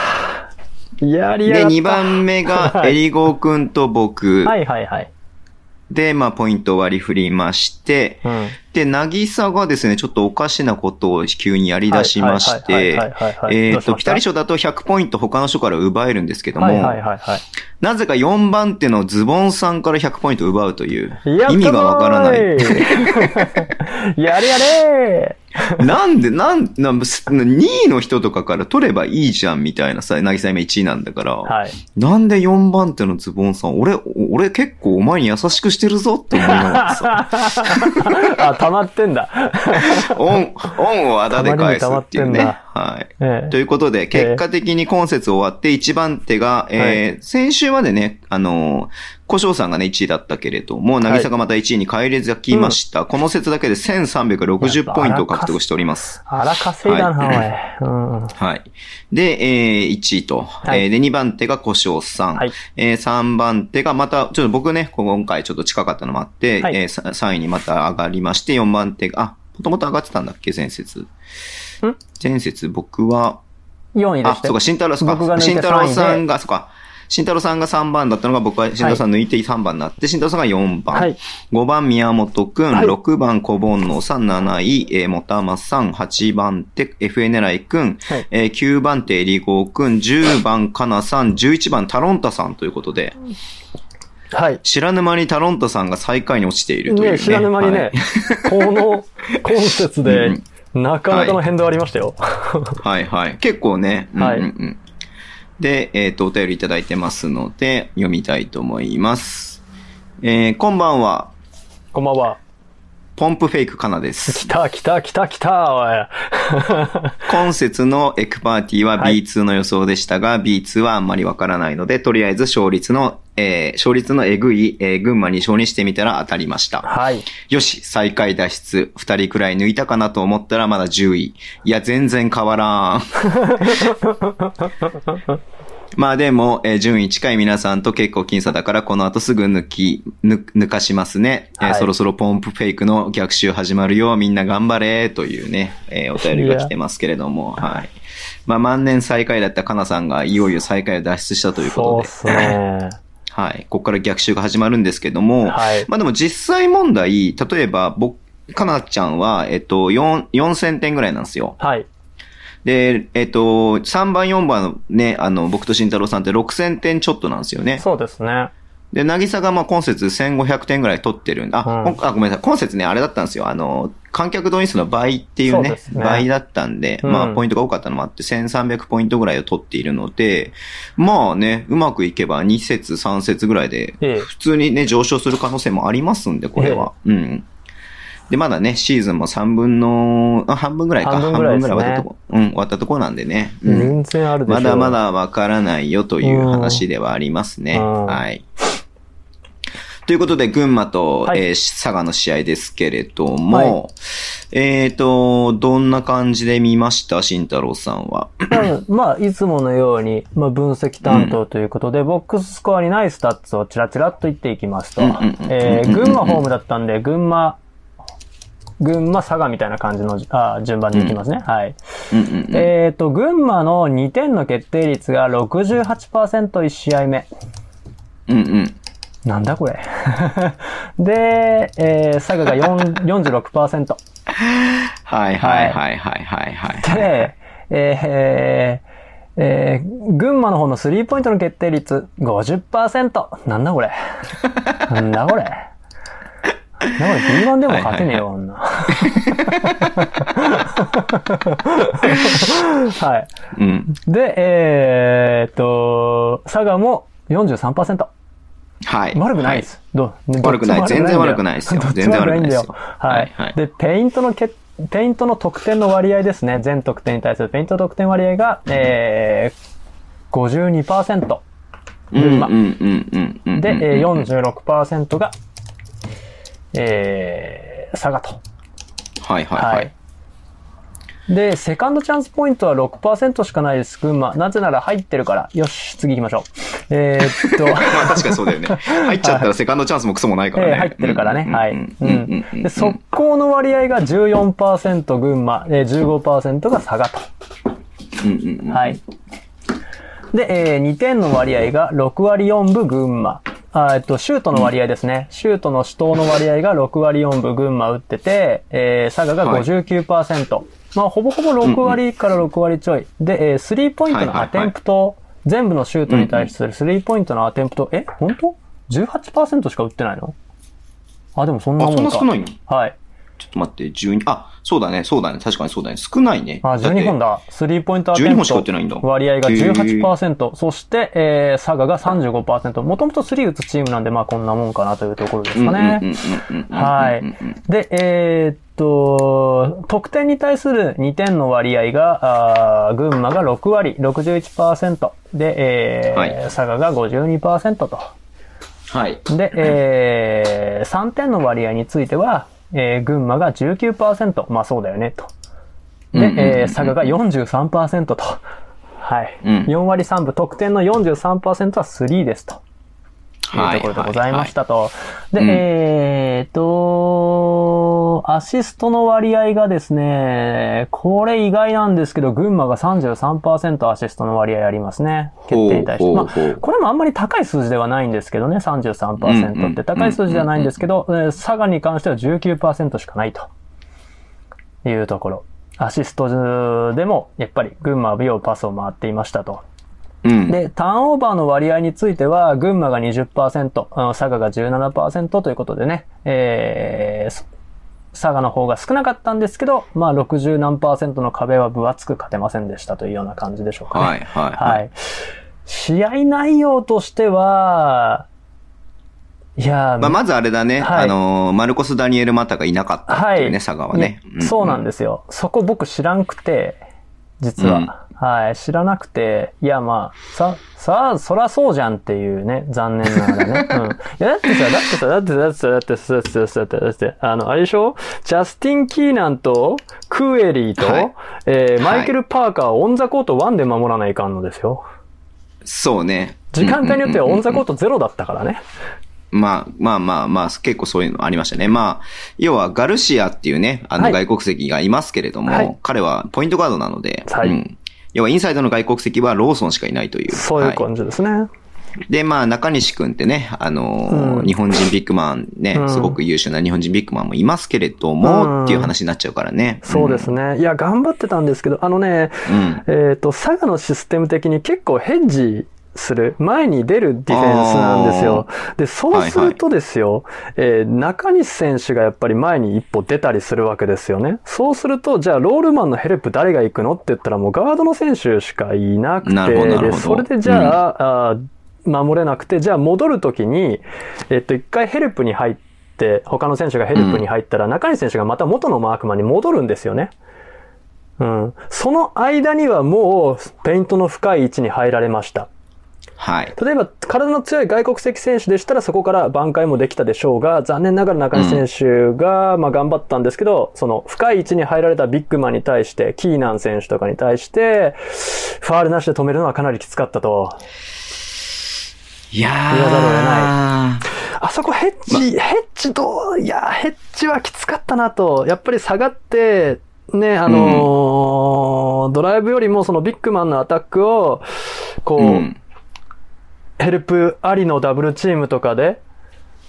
ーやりやで、がった。2番目が、はいエリゴーくんと僕。はいはいはい。で、まあ、ポイントを割り振りまして、うん。で、なぎさがですね、ちょっとおかしなことを急にやり出しましはいてえっと、ピタリ賞だと100ポイント他の人から奪えるんですけども。なぜか4番手のズボンさんから100ポイント奪うという、意味がわからない。やれやれなんで、なん、な2位の人とかから取ればいいじゃんみたいなさ、なぎさ今1位なんだから、はい。なんで4番手のズボンさん、俺、俺結構お前に優しくしてるぞって思いながらさ、あ、溜まってんだ。恩、恩をあだで返すっていうね。はい。ええということで、結果的に今節終わって1番手が、えー先週までね、あのー、小翔さんがね、1位だったけれども、なぎさがまた1位に返り咲きました。この節だけで1360ポイントを獲得しております。あら稼いだな、おい。うん。はい。で、えー、1位と、はいえーで、2番手が小翔さん。はいえー、3番手がまた、ちょっと僕ね、今回ちょっと近かったのもあって、はいえー、さ3位にまた上がりまして、4番手が、あ、もともと上がってたんだっけ、前節。前節僕は、4位であ、したよ。そうか、慎太郎、そうか、慎太郎さ3位で。んが、そうか、慎太郎さんが3番だったのが、僕は慎太郎さん抜いて3番になって、慎太郎さんが4番。はい。5番宮本くん、はい。6番小煩悩さん、7位、えー、もたまさん、8番手、FA 狙いくん、はい。えー9番手、えりごうくん、10番かなさん、11番タロンタさんということで、はい。知らぬ間にタロンタさんが最下位に落ちているという、ね。ね、知らぬ間にね、この今節で、なかなかの変動ありましたよ。はいはい。結構ね。うんうんはいうん、で、えっ、と、お便りいただいてますので、読みたいと思います。えー、こんばんは、こんばんは。ポンプフェイクかなです。来た来た来た来た、おい。今節のエクパーティーははい B2 の予想でしたが、B2 はあんまりわからないので、とりあえず勝率の、えー、勝率のえぐい、えー、群馬に勝にしてみたら当たりました。はい。よし、最下位脱出。二人くらい抜いたかなと思ったらまだ10位。いや、全然変わらん。まあでも、えー順位近い皆さんと結構僅差だから、この後すぐ抜き、抜抜かしますね、えーはいそろそろポンプフェイクの逆襲始まるよ。みんな頑張れ。というね、えーお便りが来てますけれども、はい。まあ万年最下位だったかなさんがいよいよ最下位を脱出したということで。そうっすね。はい。ここから逆襲が始まるんですけども、はいまあでも実際問題、例えば僕、かなちゃんは、えっと、4、4000点ぐらいなんですよ。はい。で、えっと、3番、4番のね、あの、僕と慎太郎さんって6000点ちょっとなんですよね。そうですね。で、なぎさがまあ今節1500点ぐらい取ってるんで、あ、うんあごめんなさい。今節ね、あれだったんですよ。あの、観客動員数の倍っていうね、そうね倍だったんで、うんまあポイントが多かったのもあって、1300ポイントぐらいを取っているので、まあね、うまくいけば2節、3節ぐらいで、ええ普通にね、上昇する可能性もありますんで、これは。うん。で、まだね、シーズンも3分の、あ半分ぐらいか。半分ぐらい終わったとこ。うん、終わったとこなんでね。うん。全然あるでしょ。まだま。だわからないよという話ではありますね。うんはい。ということで、群馬と、はいえー佐賀の試合ですけれども、はいえっ、と、どんな感じで見ました？慎太郎さんは。うんまあ、いつものように、まあ、分析担当ということで、ボックススコアにないスタッツをチラチラっと言っていきますと群馬ホームだったんで、群馬、群馬、佐賀みたいな感じのあ順番でいきますね。はい。うんうんうんえっ、と、群馬の2点の決定率が68%、1試合目。うんうん。なんだこれ。で、えー、佐賀が4 46%。はいはいはいはいはいはい。で、えーえー群馬の方のスリーポイントの決定率50%。なんだこれ。なんだこれ。なんだこれ B1 でも勝てねえよ、女。はい。うん。で、えーっと、佐賀も43%。はい。悪くないです。どう？悪くない全然悪くないですよ。全然悪くないですよはい。はいはいで、ペイントのけ、ペイントの得点の割合ですね。全得点に対するペイント得点割合が、えー、52%。うん群馬うんうんうんうん。で、えー、46%が、えー、佐賀と。はいはいはい。で、セカンドチャンスポイントは6%しかないです、群馬。なぜなら入ってるから。よし、次行きましょう。えーっと、まあ確かにそうだよね。入っちゃったらセカンドチャンスもクソもないからね。えー入ってるからね。はい。で、速攻の割合が14%群馬、えー、15%が佐賀と。うんうんうんはい。で、えー2点の割合が6割4分群馬。あえっと、シュートの割合ですね。シュートの主投の割合が6割4分群馬打ってて、えー佐賀が59%。まあ、ほぼほぼ6割から6割ちょい。で、えースリーポイントのアテンプト、全部のシュートに対するスリーポイントのアテンプト、え、本当 ?18% しか打ってないの？あ、でもそんなもあ、んか。そんな少ないの？はい。ちょっと待って、12、あ、そうだね、そうだね、確かにそうだね。少ないね。あ、12本だだ。スリーポイントアテ12ンプ本しか打ってないんだト割合が18%。そして、えー、佐賀が35%。もともと3打つチームなんで、まあこんなもんかなというところですかね。はい。で、えーっと、得点に対する2点の割合が、あー群馬が6割、61%。で、えーはい佐賀が52%と。はい。で、えー、3点の割合については、えー、群馬が19%。まあそうだよね、と。で、うんうんうんうんえー、佐賀が43%と。はい。うん4割3分、得点の43%は3ですと。いうところでございましたと。で、うんえーと、アシストの割合がですね、これ意外なんですけど、群馬が33%アシストの割合ありますね。決定に対して。まあ、これもあんまり高い数字ではないんですけどね、うん33%うんって高い数字ではないんですけど、えー佐賀に関しては19%しかないというところ。アシストでも、やっぱり群馬は美容パスを回っていましたと。うん。で、ターンオーバーの割合については、群馬が20%、あの佐賀が17%ということでね、えーそ佐賀の方が少なかったんですけど、まあ60何パーセントの壁は分厚く勝てませんでしたというような感じでしょうかね。はいはいははい。い。試合内容としては、いやー、まあ、まずあれだね、はいあのー、マルコス・ダニエル・マタがいなかったっていうね、佐賀はね。そうなんですよ。そこ僕知らんくて、実は。はい、知らなくて、いや、まあ、さ、さあ、そらそうじゃんっていうね、残念ながらね。うん。いや、だってさ、だってさ、だってさ、だってさ、だってさ、だってさ、だってさ、だってあの、あれでしょ？ジャスティン・キーナンと、クエリーと、はい、えー、マイケル・パーカーをオンザコート1で守らないかんのですよ。そうね。時間帯によってはオンザコート0だったからね。まあ、まあまあまあ、結構そういうのありましたね。まあ、要はガルシアっていうね、あの外国籍がいますけれども、はい、彼はポイントガードなので、はい、うん。要はインサイドの外国籍はローソンしかいないという。そういうは感じですね。で、まあ、中西くんってね、あのーうん日本人ビッグマンね、うんすごく優秀な日本人ビッグマンもいますけれども、うんっていう話になっちゃうからね。そうですね。いや、頑張ってたんですけど、あのね、うん。えっ、と、佐賀のシステム的に結構ヘッジする、前に出るディフェンスなんですよ。で、そうするとですよ、えー中西選手がやっぱり前に一歩出たりするわけですよね。そうすると、じゃあロールマンのヘルプ誰が行くのって言ったらもうガードの選手しかいなくて、で、それでじゃあ、あー守れなくて、じゃあ戻るときに、えっと、一回ヘルプに入って、他の選手がヘルプに入ったら、中西選手がまた元のマークマンに戻るんですよね。うん。その間にはもう、ペイントの深い位置に入られました。はい。例えば、体の強い外国籍選手でしたらそこから挽回もできたでしょうが、残念ながら中西選手が、まあ頑張ったんですけど、その深い位置に入られたビッグマンに対して、キーナン選手とかに対して、ファールなしで止めるのはかなりきつかったと。いやー。言わざるを得なあそこヘッジ、ヘッジどういや、ヘッジはきつかったなと。やっぱり下がって、ね、あのードライブよりもそのビッグマンのアタックを、こう、うん。ヘルプありのダブルチームとかで、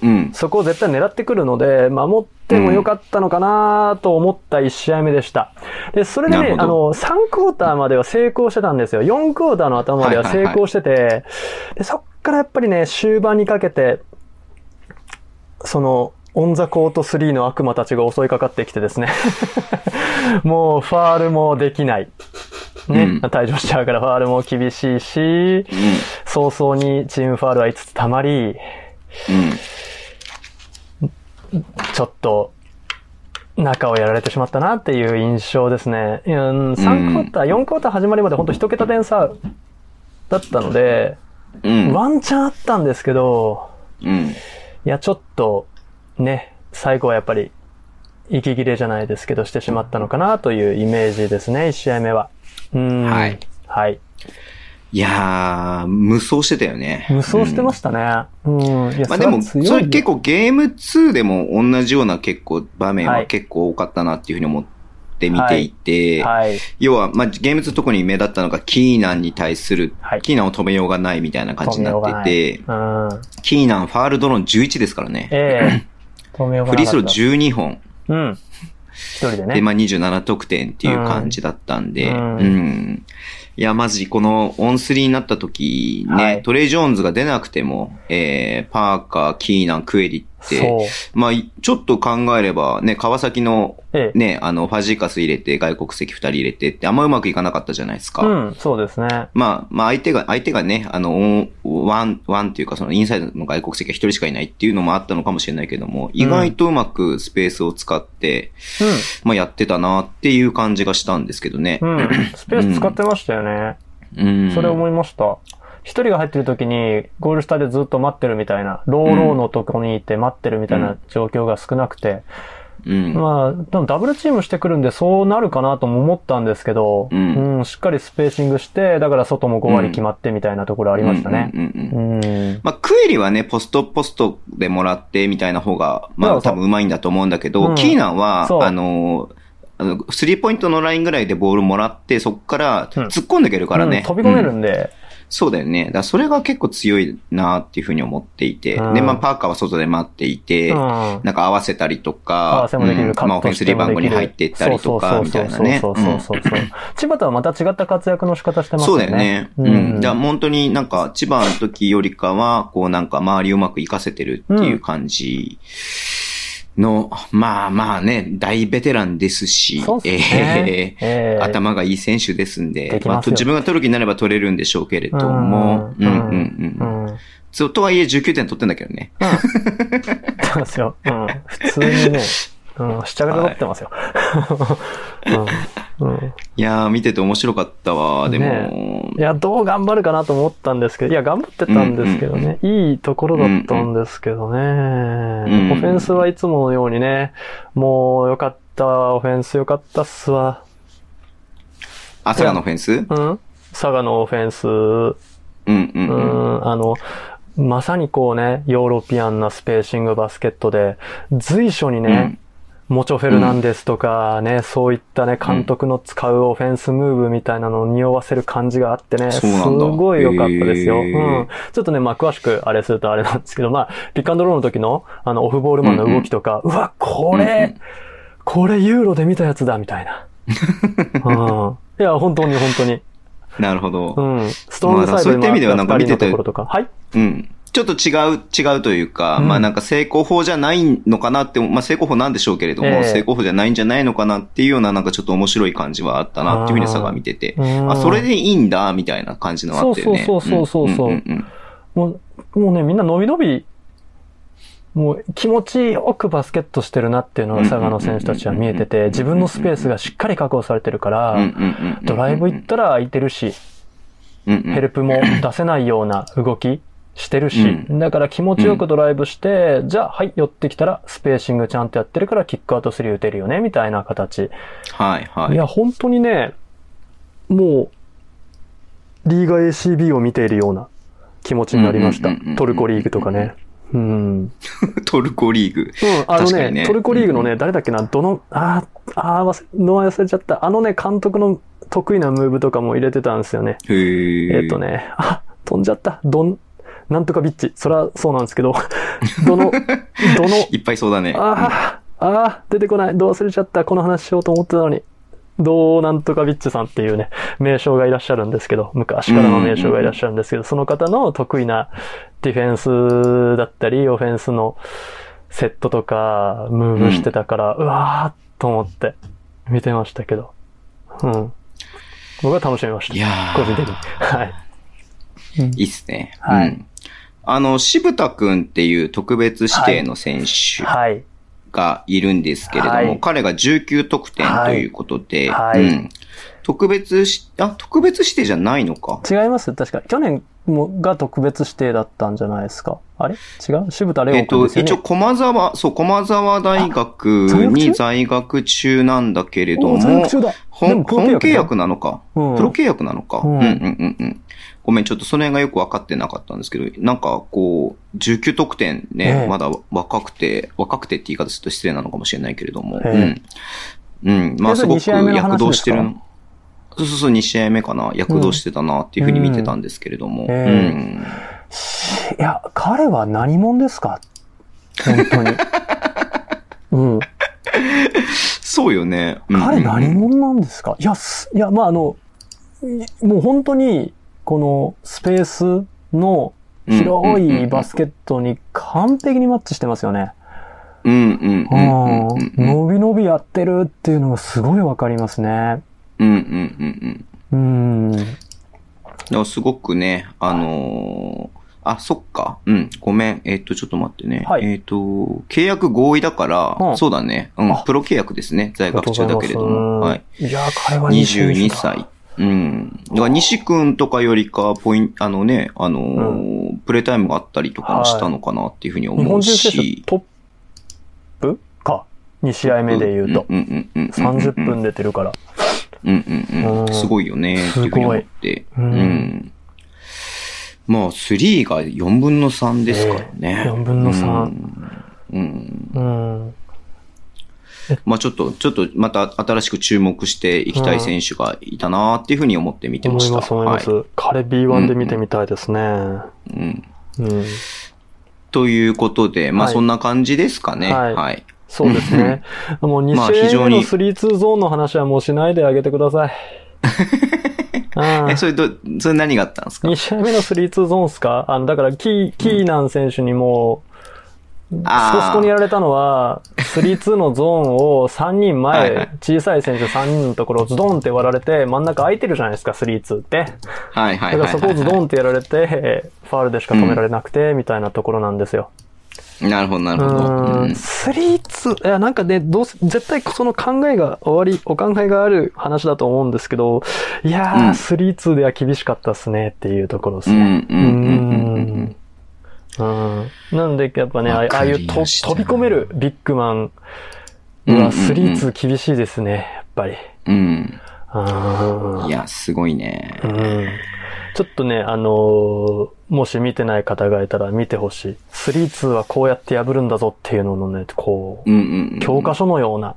うん。そこを絶対狙ってくるので、守ってもよかったのかなと思った1試合目でした。で、それでね、あの、3クォーターまでは成功してたんですよ。4クォーターの頭までは成功してて、で、そっからやっぱりね、終盤にかけて、その、オンザコート3の悪魔たちが襲いかかってきてですね。もう、ファールもできない。ね、うん退場しちゃうからファールも厳しいし、うん。早々にチームファールは5つ溜まり、うん。ちょっと、中をやられてしまったなっていう印象ですね。うん3クォーター、4クォーター始まりまで本当一桁点差だったので、うん。ワンチャンあったんですけど、うん。いや、ちょっと、ね、最後はやっぱり、息切れじゃないですけど、してしまったのかなというイメージですね、1試合目は。うん。はい。はい。いやー、無双してたよね。無双してましたね。うん。いや、まあでも、それ結構ゲーム2でも同じような結構場面ははい結構多かったなっていうふうに思って見ていて、はい。要は、まあゲーム2特に目立ったのがキーナンに対する、はいキーナンを止めようがないみたいな感じになってて、うん。キーナンファールドローン11ですからね。ええ 止めようがフリースローなかった12本。うん。一人でね。で、まあ、27得点っていう感じだったんで、ううんん。いや、まず、このオン3になった時ね、はいトレイ・ジョーンズが出なくても、えー、パーカー、キーナン、クエリって、そう。まあ、ちょっと考えれば、ね、川崎の、ええ。ね、あの、ファジーカス入れて、外国籍2人入れてって、あんまうまくいかなかったじゃないですか。うん、そうですね。まあ、まあ、相手が、相手がね、あの、ワン、ワンっていうか、その、インサイドの外国籍が一人しかいないっていうのもあったのかもしれないけども、意外とうまくスペースを使って、まあ、やってたなっていう感じがしたんですけどね。うん。うん。スペース使ってましたよね。うん。それ思いました。一人が入ってる時に、ゴール下でずっと待ってるみたいな、ローローのとこにいて待ってるみたいな状況が少なくて、うん。まあ、多分ダブルチームしてくるんでそうなるかなとも思ったんですけど、うん。うんしっかりスペーシングして、だから外も5割決まってみたいなところありましたね。まあ、クエリはね、ポストポストでもらってみたいな方が、まあ、多分上手いんだと思うんだけど、うん。キーナンはあの、あの、スリーポイントのラインぐらいでボールもらって、そこからうん。突っ込んでいけるからね。うん飛び込めるうん。んで、そうだよね。だそれが結構強いなっていうふうに思っていて。うんで、まあ、パーカーは外で待っていて、うんなんか合わせたりと合かまあ、オフェンスリバウンドに入っていったりとか、みたいなね。そうそうそうそう。千葉とはまた違った活躍の仕方してますそう。だよね。ううんん。じゃあ本当になんか千葉の時よりかは、こうなんか周りをうまく活かせてるっていう感じの、まあまあね、大ベテランですし、すねえーえー頭がいい選手ですんで、できまあと自分が取る気になれば取れるんでしょうけれども、うんうんうん。うん。うん。そう、とはいえ19点取ってんだけどね。そうですよ。うん。普通にね、うん、しちゃが取ってますよ。うん。うん。いやー、見てて面白かったわ、でも。ねいや、どう頑張るかなと思ったんですけど、いや、頑張ってたんですけどね、いいところだったんですけどね、んオフェンスはいつものようにね、もうよかった、オフェンスよかったっすわ。あ、佐賀のオフェンス？うんうん佐賀のオフェンス、うんううん。ん、あの、まさにこうね、ヨーロピアンなスペーシングバスケットで、随所にね、モチョ・フェルナンデスとかね、そういったね、監督の使うオフェンスムーブみたいなのを匂わせる感じがあってね、すごい良かったですよ。へーうん。ちょっとね、まあ、詳しくあれするとあれなんですけど、まあ、ピックアンドロールの時の、あの、オフボールマンの動きとか、うわ、こうんうれん、これユーロで見たやつだ、みたいな。うん。いや、本当に本当に。なるほど。うん。ストーンサイドまあそういった意味ではなんか見ててところとか。はい。うん。ちょっと違う、違うというか、うん。まあなんか成功法じゃないのかなって、まあ成功法なんでしょうけれども、ええ。成功法じゃないんじゃないのかなっていうようななんかちょっと面白い感じはあったなっていうふうにさが見てて、うんあ、それでいいんだ、みたいな感じのあったよね。そうそうそうそうもう、もうね、みんな伸び伸び、もう気持ちよくバスケットしてるなっていうのが佐賀の選手たちは見えてて、自分のスペースがしっかり確保されてるから、ドライブ行ったら空いてるし、ヘルプも出せないような動きしてるし、うだから気持ちよくドライブして、じゃあ、はい、寄ってきたら、スペーシングちゃんとやってるから、キックアウト3打てるよね、みたいな形。はいはい。いや、本当にね、もう、リーガ ACB を見ているような気持ちになりましたうんうんうんうん。トルコリーグとかね。うん。うん、トルコリーグ。あのねねトルコリーグのね、誰だっけな、どの、あーあー、忘れ、名前忘れちゃった。あのね、監督の得意なムーブとかも入れてたんですよね。へえ。えっ、と。ね、あ、飛んじゃった。どん、なんとかビッチ。それはそうなんですけど、どの、どの、いっぱいそうだね。ああ、ああ、出てこない。どう忘れちゃった。この話しようと思ってたのに。どうなんとかビッチさんっていうね、名称がいらっしゃるんですけど、昔からの名称がいらっしゃるんですけど、その方の得意なディフェンスだったり、オフェンスのセットとか、ムーブしてたから、うわーと思って見てましたけど。うん。僕は楽しみました。いやー個人的に。はい。いいっすね。はいうん。あの、渋田くんっていう特別指定の選手はい。がいるんですけれども、はい彼が19得点ということで、はいうん。特別し、あ、特別指定じゃないのか。違います？確か。去年もが特別指定だったんじゃないですか。あれ？違う？渋田レえっと、オ君ですよね。一応、駒沢、そう、駒沢大学に在学中なんだけれども本本契契約なのか。うんプロ契約なのか。ううんんうんうんうん。ごめん、ちょっとその辺がよく分かってなかったんですけど、なんかこう、19得点ね、ええまだ若くて、若くてって言い方すると失礼なのかもしれないけれども、えうん。うん。まあすごく躍動してるそうそうそう、2試合目かな。躍動してたなっていうふうに見てたんですけれども。うん。うんえいや、彼は何者ですか？本当に。うん。そうよね。うん彼何者なんですか？いや、すいや、まあ、あの、いもう本当に、このスペースの広いバスケットに完璧にマッチしてますよね。うんうん。伸び伸びやってるっていうのがすごいわかりますね。うんうんうんうん。うん。だからすごくね、あのーあ、そっか。うん。ごめん。えっ、と、ちょっと待ってね。はいえっ、と、契約合意だから、うんそうだね。うんあ。プロ契約ですね。在学中だけれども。はい。。いや、彼はいい選手22だ。歳。うん。だから西君とかよりか、ポイント、あのね、あのープレイタイムがあったりとかもしたのかなっていうふうに日思う本人選手し。トップか。2試合目で言うと。うんうんうんうんうんうん30分出てるから。うんうんうん。うんすごいよね、っていうふうに思って。すごいうんまあ、3が4分の3ですからね。ええ4分の3うん。うん。うん。まあちょっと、ちょっとまた新しく注目していきたい選手がいたなっていうふうに思って見てました。思います、思います。は彼 B1 で見てみたいですね。うん。うん。ということで、まあはいそんな感じですかね。はいはい。そうですね。もう2まあ試合目の非常に3-2ゾーンの話はもうしないであげてください。え、それど、それ何があったんですか？2試合目の3-2ゾーンっすか？あの、だからキー、キーナン選手にもう、あースコスコにやられたのは、3-2のゾーンを3人前、はいはい小さい選手3人のところをズドンって割られて、真ん中空いてるじゃないですか、3-2って。はいはいはいはい。だからそこをズドンってやられて、ファールでしか止められなくて、みたいなところなんですよ。なるほど、なうるほど。ーうんん、スリーツー、いや、なんかね、どうせ、絶対その考えが終わり、お考えがある話だと思うんですけど、いやー、うんスリーツーでは厳しかったっすねっていうところですうんね。うんうんうんうんうん。なんで、やっぱね、ああいうと飛び込めるビッグマンはスリーツー厳しいですね、やっぱり。うん。うんいや、すごいね。うんちょっとね、あのーもし見てない方がいたら見てほしい。3-2はこうやって破るんだぞっていうののね、こう、うんうんうん。教科書のような。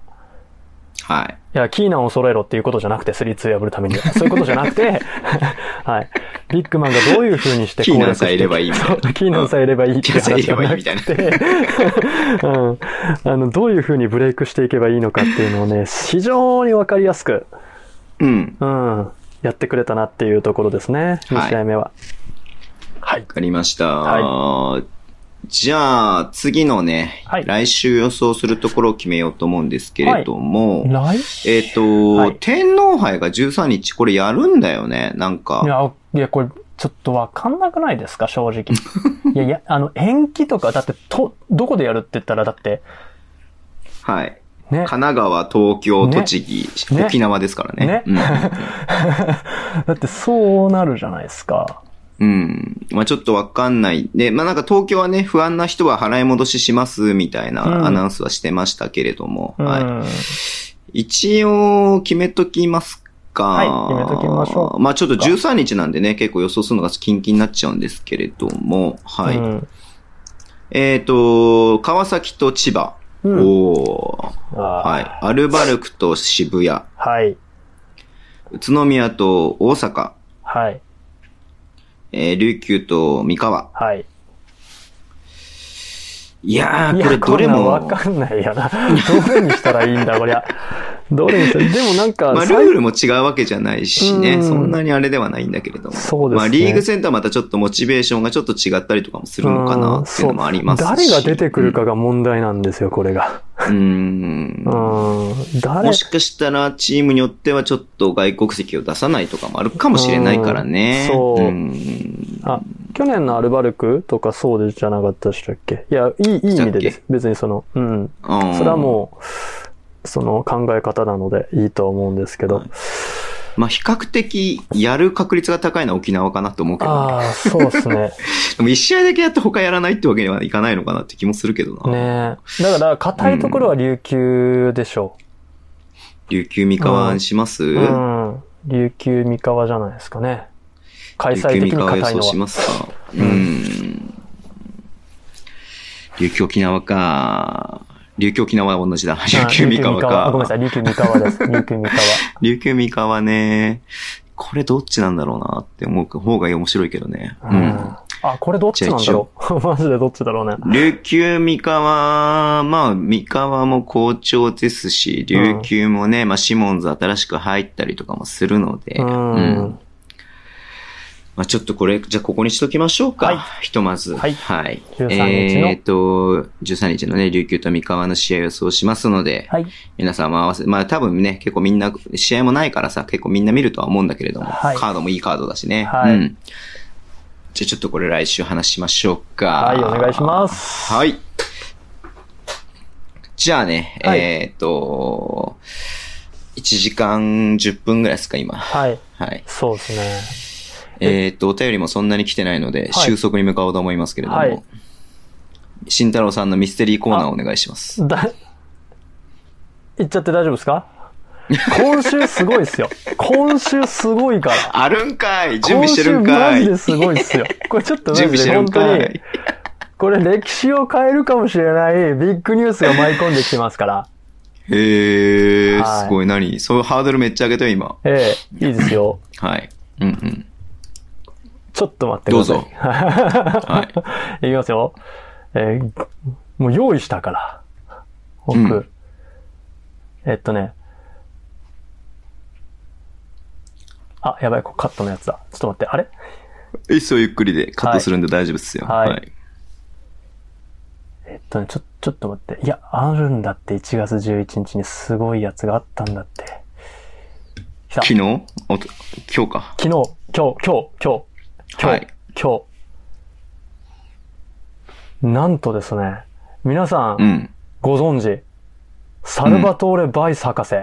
はい。いや、キーナンを揃えろっていうことじゃなくて、3-2破るためには。そういうことじゃなくて、はい。ビッグマンがどういう風にしてキーナンさえいればいいみたいなキーナンさえいればいいって話じゃなくて、うん。あの、どういう風にブレイクしていけばいいのかっていうのをね、非常にわかりやすく、うん。うん。やってくれたなっていうところですね。2試合目は。はいわ。かりました。はじゃあ、次のね、はい来週予想するところを決めようと思うんですけれども、来週？えっ、と、はい天皇杯が13日、これやるんだよね、なんかい。や、いや、これ、ちょっとわかんなくないですか、正直。いやいや、あの、延期とか、だって、と、どこでやるって言ったら、だって、はい。ね神。奈川、東京、ね栃木、ね沖縄ですからね。ね だってそうなるじゃないですか。うん。うん。まあちょっとわかんない。で、まあなんか東京はね、不安な人は払い戻ししますみたいうんなアナウンスはしてましたけれども、はい。うん。一応、決めときますか。はい決めときましょうまあちょっと13日なんでね、結構予想するのがキンキンになっちゃうんですけれども、はい。うんえっ、と、川崎と千葉。うんおはい。アルバルクと渋谷。はい。宇都宮と大阪。はい。えー琉球と三河。はい。いやー、これどれも、わかんないよな。どういうふうにしたらいいんだ、こりゃ。どれに でもなんか、まあ、ル最ールも違うわけじゃないしね、うんそんなにあれではないんだけれども。そうですねまあ、リーグ戦とはまたちょっとモチベーションがちょっと違ったりとかもするのかなっていうのもありますし。誰が出てくるかが問題なんですよ、これが。うん。誰？もしかしたらチームによってはちょっと外国籍を出さないとかもあるかもしれないからね。うんそうんあ、去年のアルバルクとかそうでじゃなかったでしたっけ？いや、いい、いい意味でです。別にその、うん。うんそれはもう、その考え方なのでいいとは思うんですけど。まあ、比較的やる確率が高いのは沖縄かなと思うけど、ね、ああ、そうですね。でも一試合だけやって他やらないってわけにはいかないのかなって気もするけどな。ねえ。だから、硬いところは琉球でしょ琉球三河にします、う。うん。琉球三河じゃないですかね。開催的に琉球三河予硬いのは。想しますか？うん。琉球沖縄か。琉球沖縄は同じだ。琉球三河か。あごめんなさい、琉球三河です。琉球三河。琉球三河ね。これどっちなんだろうなって思う方が面白いけどね。ううんん。あ、これどっちなんだろう マジでどっちだろうね。琉球三河、まあ、三河も好調ですし、琉球もね、まあ、シモンズ新しく入ったりとかもするので、うん。うんまあ、ちょっとこれ、じゃあここにしときましょうか。はいひとまず。はいはい。13日のえっ、と、13日のね、琉球と三河の試合を予想しますので、はい。皆さんも合わせ、まあ多分ね、結構みんな、試合もないからさ、結構みんな見るとは思うんだけれども、はいカードもいいカードだしね。はいうん。じゃあちょっとこれ来週話しましょうか。はい、お願いします。はい。じゃあね、はいえっ、と、1時間10分ぐらいですか、今。はい。はい。そうですね。えっ、と、お便りもそんなに来てないので、はい収束に向かおうと思いますけれども、はい慎太郎さんのミステリーコーナーをお願いします。だ、言っちゃって大丈夫ですか？今週すごいっすよ。今週すごいから。あるんかい準備してるん今週かいマジですごいっすよ。これちょっとマ準備してるんかいに、これ歴史を変えるかもしれないビッグニュースが舞い込んできてますから。へえ、はいすごい。何？そういうハードルめっちゃ上げたよ、今。ええいいですよ。はい。うんうん。ちょっと待ってください。どうぞはい。いきますよ。えーもう用意したから。僕、うんえっとね。あ、やばい、これカットのやつだ。ちょっと待って、あれ？いっそゆっくりでカットするんで大丈夫ですよ。はいはい。えっとね、ちょ、ちょっと待って。いや、あるんだって、1月11日にすごいやつがあったんだって。昨日？今日か。昨日、今日、今日、今日、今日、はい今日。なんとですね、皆さん、うん。ご存知、サルバトーレ・バイス博士。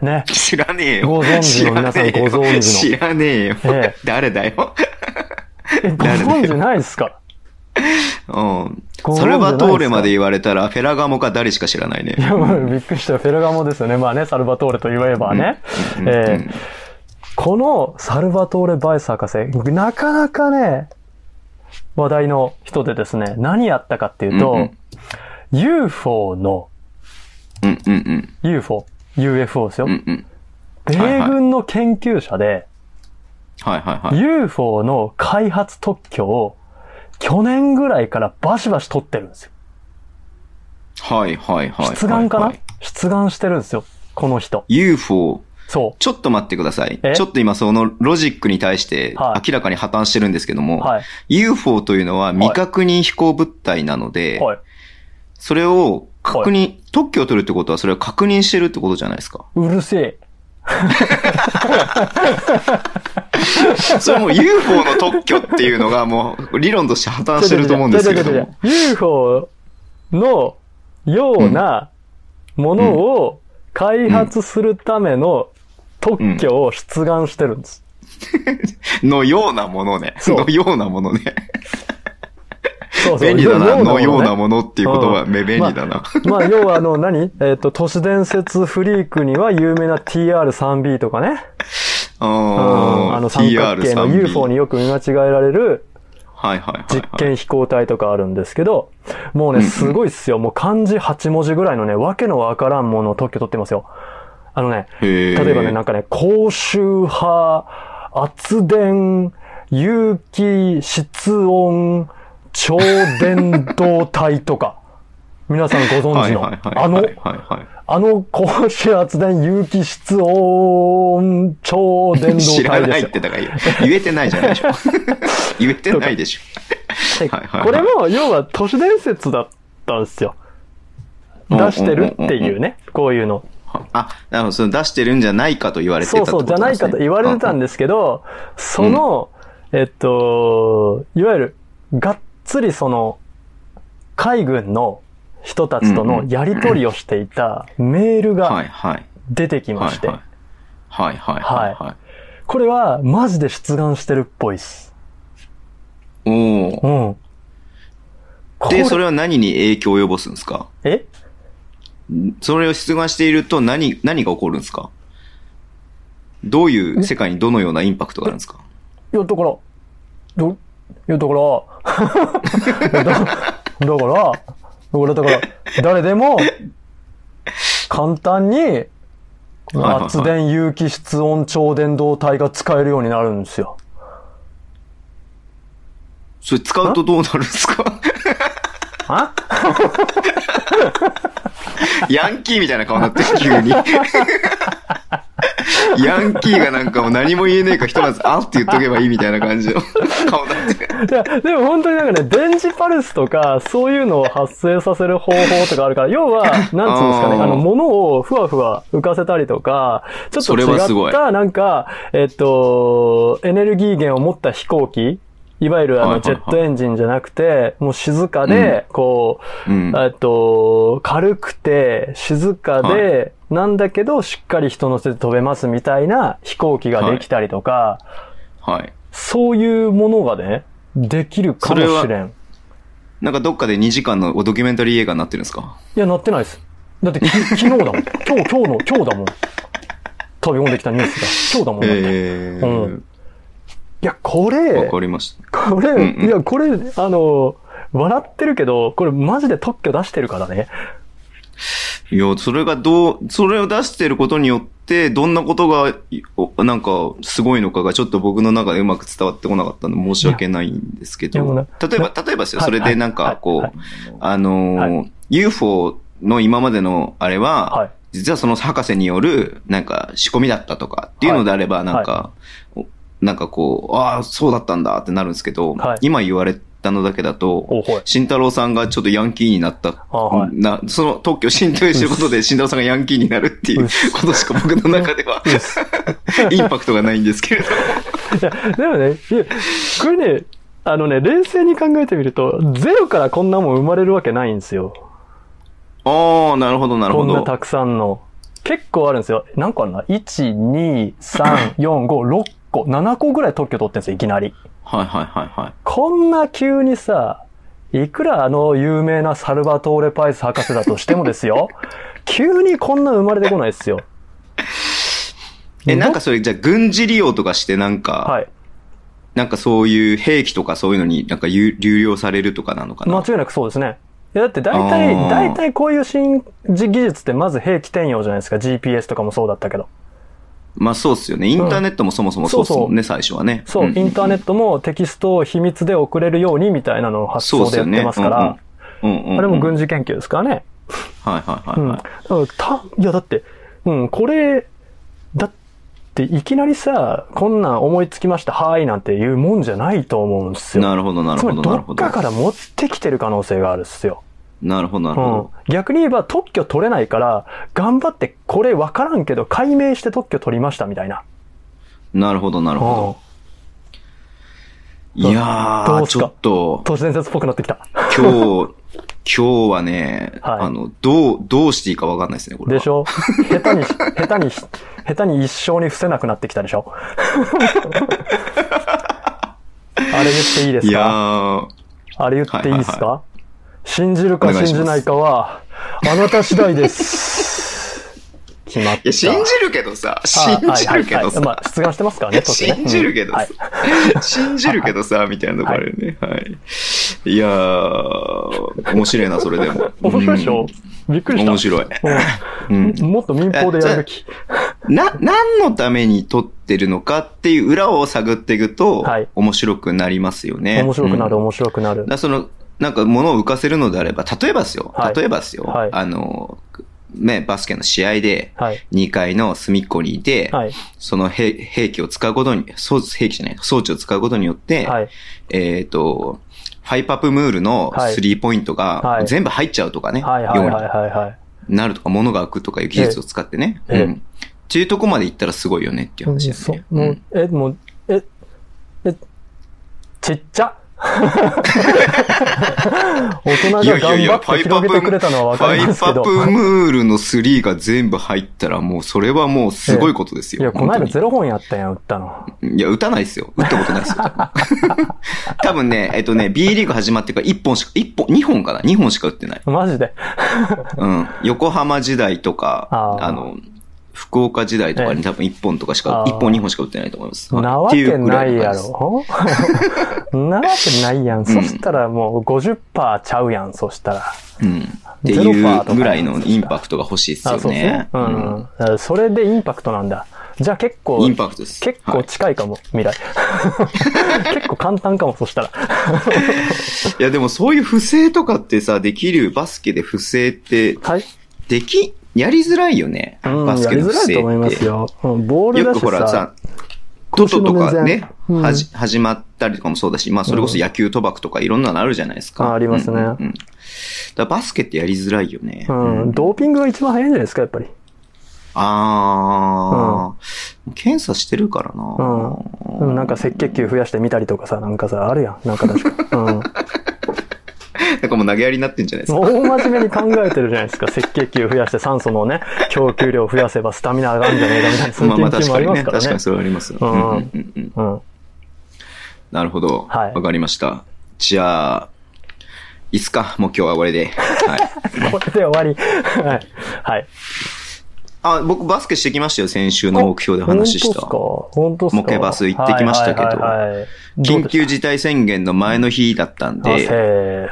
ね。知らねえよ。ご存知の皆さんご存知の知らねえよ。ええ誰だよ。え、ご存知ないですか？うん。サルバトーレまで言われたら、フェラガモか誰しか知らないねい。や、びっくりした。フェルガモですよね。まあね、サルバトーレと言えばね。うんえーこのサルバトーレ・バイス博士、なかなかね、話題の人でですね、何やったかっていうと、うんうん UFO の、うんうんうん。UFO、UFO ですよ。うんうん。米軍の研究者で、はいはいはい。UFO の開発特許を去年ぐらいからバシバシ取ってるんですよ。はいはいはい。出願かな、はいはい出願してるんですよ。この人。UFO。そちょっと待ってくださいえ？ちょっと今そのロジックに対してはい明らかに破綻してるんですけども、う。はい。UFO というのは未確認飛行物体なので、はい。それを確認、特許を取るってことはそれを確認してるってことじゃないですか？うるせえ。それもう UFO の特許っていうのがもう理論として破綻してると思うんですけれども。UFO のようなものを開発するための特許を出願してるんです。のようなものね。のようなものね。そうそう便利だな。のようなものっていう言葉、うんめ便利だな。まあ、要はあの 何、えっ、と、都市伝説フリークには有名な TR3B とかね。あうんあの三角形の UFO にに。よく見間違えられるはいはいはい、はい。実験飛行体とかあるんですけど、もうね、すごいっすよ。もう漢字8文字ぐらいのね、わけのわからんものを特許取ってますよ。あのね、例えばね、なんかね、高周波、圧電、有機、室温、超電導体とか。皆さんご存知の。あの。あの高周圧電有機室温超電導知ら体ですよないって、。だから言えてないじゃないでしょ。言えてないでしょ。これも、要は都市伝説だったんですよ。出してるっていうね、こういうの。あ、なるほど、その出してるんじゃないかと言われてたそうそう、じゃないかと言われてたんでですけど、その、えっと、いわゆる、がっつりその、海軍の人たちとのやり取りをしていたメールはいがはい。出てきまして、はいはい。はいはい。これはマジで出願してるっぽいっす。おお。うん。こで、それは何に影響を及ぼすんですか？え？それを出願していると何、何が起こるんですか？どういう世界にどのようなインパクトがあるんですか？いや、だから、ど、いや、だから、だだから、だから、だから、誰でも、簡単に、圧電有機室温超電導体が使えるようになるんですよ。それ使うとどうなるんですか？あ ヤンキーみたいな顔になってる、急に。ヤンキーがなんかもう何も言えねえかひとまず、あって言っとけばいいみたいな感じの 顔になってる。いや、でも本当になんかね、電磁パルスとか、そういうのを発生させる方法とかあるから、要は、なんつうんですかね、あの、物をふわふわ浮かせたりとか、ちょっと違った、なんか、えっと、エネルギー源を持った飛行機、いわゆるあの、ジェットエンジンじゃなくて、もう静かで、こう、うん。えっと、軽くて、静かで、なんだけど、しっかり人乗せて飛べますみたいな飛行機ができたりとか、はい。そういうものがね、できるかもしれん。なんかどっかで2時間のドキュメンタリー映画になってるんですか？いや、なってないです。だってき 昨日だもん。今日、今日の、今日だもん。飛び込んできたニュースが。今日だもんだって。えー。うんいや、こわれ、かりました。これ、んうん。いや、これ、あの、笑ってるけど、これマジで特許出してるからね。いや、それがどう、それを出してることによって、どんなことが、なんか、すごいのかがちょっと僕の中でうまく伝わってこなかったので申し訳ないんですけど、例えば、例えばですよ、それでなんか、こう、はい。あの UFO の今までのあれは、はい。実はその博士による、なんか仕込みだったとかっていうのであれば、なんか、おなんかこう、ああ、そうだったんだってなるんですけど、はい今言われたのだけだと。慎太郎さんがちょっとヤンキーになった、あはいな、その特許を浸透してることで慎太郎さんがヤンキーになるっていうことしか僕の中では、インパクトがないんですけれど。でもね、これね、あのね、冷静に考えてみると、ゼロからこんなもん生まれるわけないんですよ。ああ、なるほど、なるほど。こんなたくさんの。結構あるんですよ。何個あるな ?1、2、3、4、5、6個、7個ぐらい特許取ってんですよ、いきなり。はいはいはいはい。こんな急にさ、いくらあの有名なサルバトーレ・パイス博士だとしてもですよ、急にこんな生まれてこないですよ。え、なんかそれ、じゃあ軍事利用とかしてなんか、はい。なんかそういう兵器とかそういうのになんか有流用されるとかなのかな？間違いなくそうですね。いやだって大あ体、ー大体こういう新技術ってまず兵器転用じゃないですか。GPS とかもそうだったけど。まあそうっすよね。インターネットもそもそもそうっすもんね、最初はね。そう、んインターネットもテキストを秘密で送れるようにみたいなのを発想でやってますから、うんうんうんうん。あれも軍事研究ですからね。はいはいはいうん。はい。だからた、いやだって、うん、これ、だっていきなりさ、こんなん思いつきました、はーいなんていうもんじゃないと思うんですよ。なるほどなるほどなるほどどっか。から持ってきてる可能性があるっすよ。なるほどなるほうんど。。逆に言えば特許取れないから、頑張ってこれ分からんけど解明して特許取りましたみたいな。なるほどなるほうんど。いやー、ちょっと、都市伝説っぽくなってきた。今日、今日はね、はいあの、どう、どうしていいかわかんないですね、これは。でしょ？下手に、下手に、下手に一生に伏せなくなってきたでしょ？あれ言っていいですいやあれ言っていいですか、は信じるかお願いします信じないかは、あなた次第です。決まった。いや、信じるけどさ、信じるけどさ、まあ、出願してますからね、信じるけどさうんはい、信じるけどさ、みたいなとこあるよね。はい。いやー、面白いな、それでも。面白いでしょ？びっくりした。面白い。もっと民放でやるべき。な、何のために撮ってるのかっていう裏を探っていくと、はい面白くなりますよね。面白くなる、うん面白くなるだその、なんか物を浮かせるのであれば、例えばですよ。はい例えばですよ。はいあの、ね、バスケの試合で、はい。2階の隅っこにいて、はい。その兵兵器を使うことに、装兵器じゃない、装置を使うことによって、はい。えっ、と、ファイパップムールのはいスリーポイントはいが全部入っちゃうとかね、はい。はい。ようはい。はい。はい。になるとか、物が開くとかいう技術を使ってね。ええうん。っていうとこまで行ったらすごいよねっていう話ですそね。う、え、もう、え、え、ちっちゃ 大人がいやいやいや、頑張って広げてくれたのはわかりますけど。ファイパップムールの3が全部入ったらもうそれはもうすごいことですよ。いや、この間ゼロ本やったやん、打ったの。にいや、打たないですよ。打ったことないですよ。多分ね、えっとね、B リーグ始まってから1本しか、1本、2本かな ?2 本しか打ってない。マジで。うん。横浜時代とか、あの、福岡時代とかええに多分1本とかしか、あー1本2本しか打ってないと思います。はいなわけないやろ？なわけないやん。そしたらもう50%ちゃうやん、そしたら。うん。っていうぐらいのインパクトが欲しいですよあ、そうですねね。。ううんん。だからそれでインパクトなんだ。じゃあ結構、インパクトです。結構はい近いかも、未来。結構簡単かも、そしたら。いや、でもそういう不正とかってさ、できるバスケで不正って、はい。でき、やりづらいよね。うん、バスやりづらいケの不正って。と思いますよ。うんボールよくだしさほらさ、、トトとかね、うんはじ、始まったりとかもそうだし、まあそれこそ野球賭博とかいろんなのあるじゃないですか。あありますねうんうんうんだバスケってやりづらいよね。うん、ドーピングが一番早いんじゃないですか、やっぱり。あー、検査してるからな、うん。なんか赤血球増やしてみたりとかさ、なんかさ、あるやん。なんか確か。うん。なんかもう投げやりになってんじゃないですか。大真面目に考えてるじゃないですか。赤血球増やして酸素のね、供給量増やせばスタミナ上がるんじゃねえかみたいな、そういまあまあう研究もあ確かにね。りますからね確かに。それはあります。うんうんうんうんうん。なるほど。はいわかりました。じゃあ、いいっすかもう今日は終わりで。はい。これで終わり。はい。はい。あ、僕バスケしてきましたよ。先週の目標で話した。本当っすか？本当っすか？モケバス行ってきましたけど。緊急事態宣言の前の日だったんで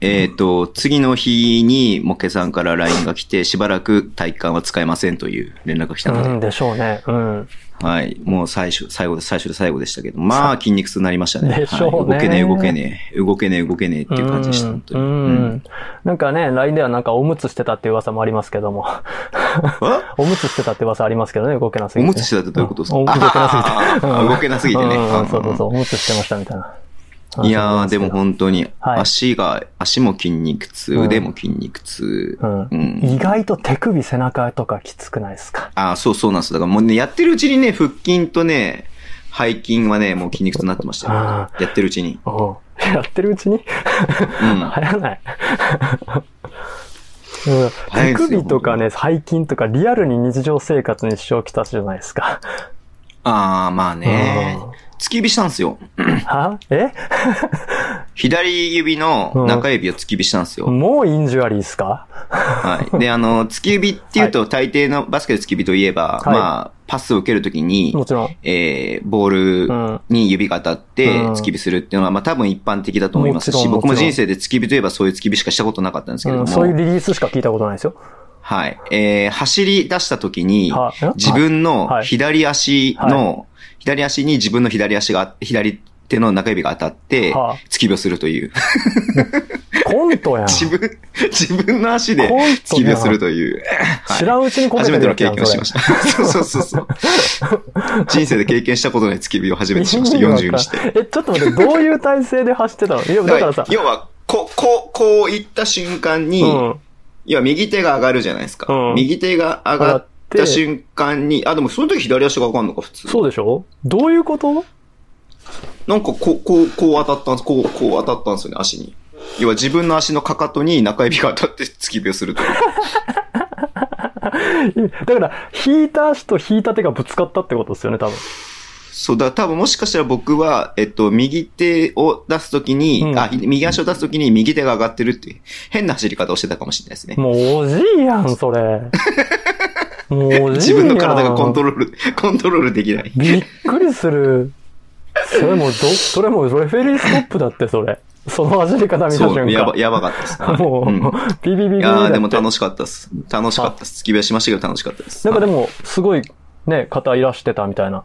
えっ、と、次の日にモケさんから LINE が来て、しばらく体育館は使えませんという連絡が来たので、うん、でしょうね。うん。はい。もう最初、最後で、最初で最後でしたけど、まあ筋肉痛になりましたね。でしょうねはい動けねえ、動けねえ、動けねえ、動けねえっていう感じでした。うん。うんなんかね、LINE ではなんかおむつしてたっていう噂もありますけども。あおむつしてたって噂ありますけどね、動けなすぎて。おむつしてたってどういうことですか？んおむつ動けなすぎて。動けなすぎてねうんうんうんそうそうそう、おむつしてましたみたいな。いやー、でも本当に、はい足が、足も筋肉痛、うん腕も筋肉痛。意外と手首、背中とかきつくないですか？ああ、そうそうなんです。だからもうね、やってるうちにね、腹筋とね、背筋はね、もう筋肉痛になってましたよあ。やってるうちに。うんやってるうちに？うん。流行らない。うん手首とかね、背筋とかリアルに日常生活に支障をきたすじゃないですか。ああ、まあねうん。突き指したんですよ。は？え？左指の中指を突き指したんですよ。もうインジュアリーですか？はい。で、あの、突き指っていうと、大抵のバスケで突き指といえば、はい。まあ、パスを受けるときに、もちろん。えー、ボールに指が当たってうん。突き指するっていうのは、まあ多分一般的だと思いますし、僕も人生で突き指といえばそういう突き指しかしたことなかったんですけれども、うん、そういうリリースしか聞いたことないですよ。はい。えー、走り出した時には、自分のはい。左足の、左足に自分の左足が、左手の中指が当たって、は突き指をするという。コントやん。自分、自分の足で突き指をするという。はい知らんうちにこけ初めての経験をしました。そ うそうそうそう。人生で経験したことない突き指を初めてしました。意味わかん40にして。え、ちょっと待って、どういう体勢で走ってたの？いや、だからさ、要は、こう、こう、こういった瞬間に、うん。要は右手が上がるじゃないですか。うん右手が上がった瞬間に、あ、でもその時左足が上がるのか、普通。そうでしょ？どういうこと？なんかこう、こう、こう当たったんです。こう、こう当たったんですよね、足に。要は自分の足のかかとに中指が当たって突き火をするという。だから、引いた足と引いた手がぶつかったってことですよね、多分。そうだ、多分もしかしたら僕は、えっと、右手を出すときに、うんあ、右足を出すときに右手が上がってるっていう、変な走り方をしてたかもしれないですね。もうおじいやん、それ。もう。自分の体がコントロール、コントロールできない。びっくりする。それもど、それもレフェリーストップだって、それ。その走り方見た瞬そう、やば、間。やばかったです。はいもう、うんビビビビビいやーでも楽しかったです。楽しかったです。突き火はしましたけど楽しかったです。なんかでも、すごい、ね、方いらしてたみたいな、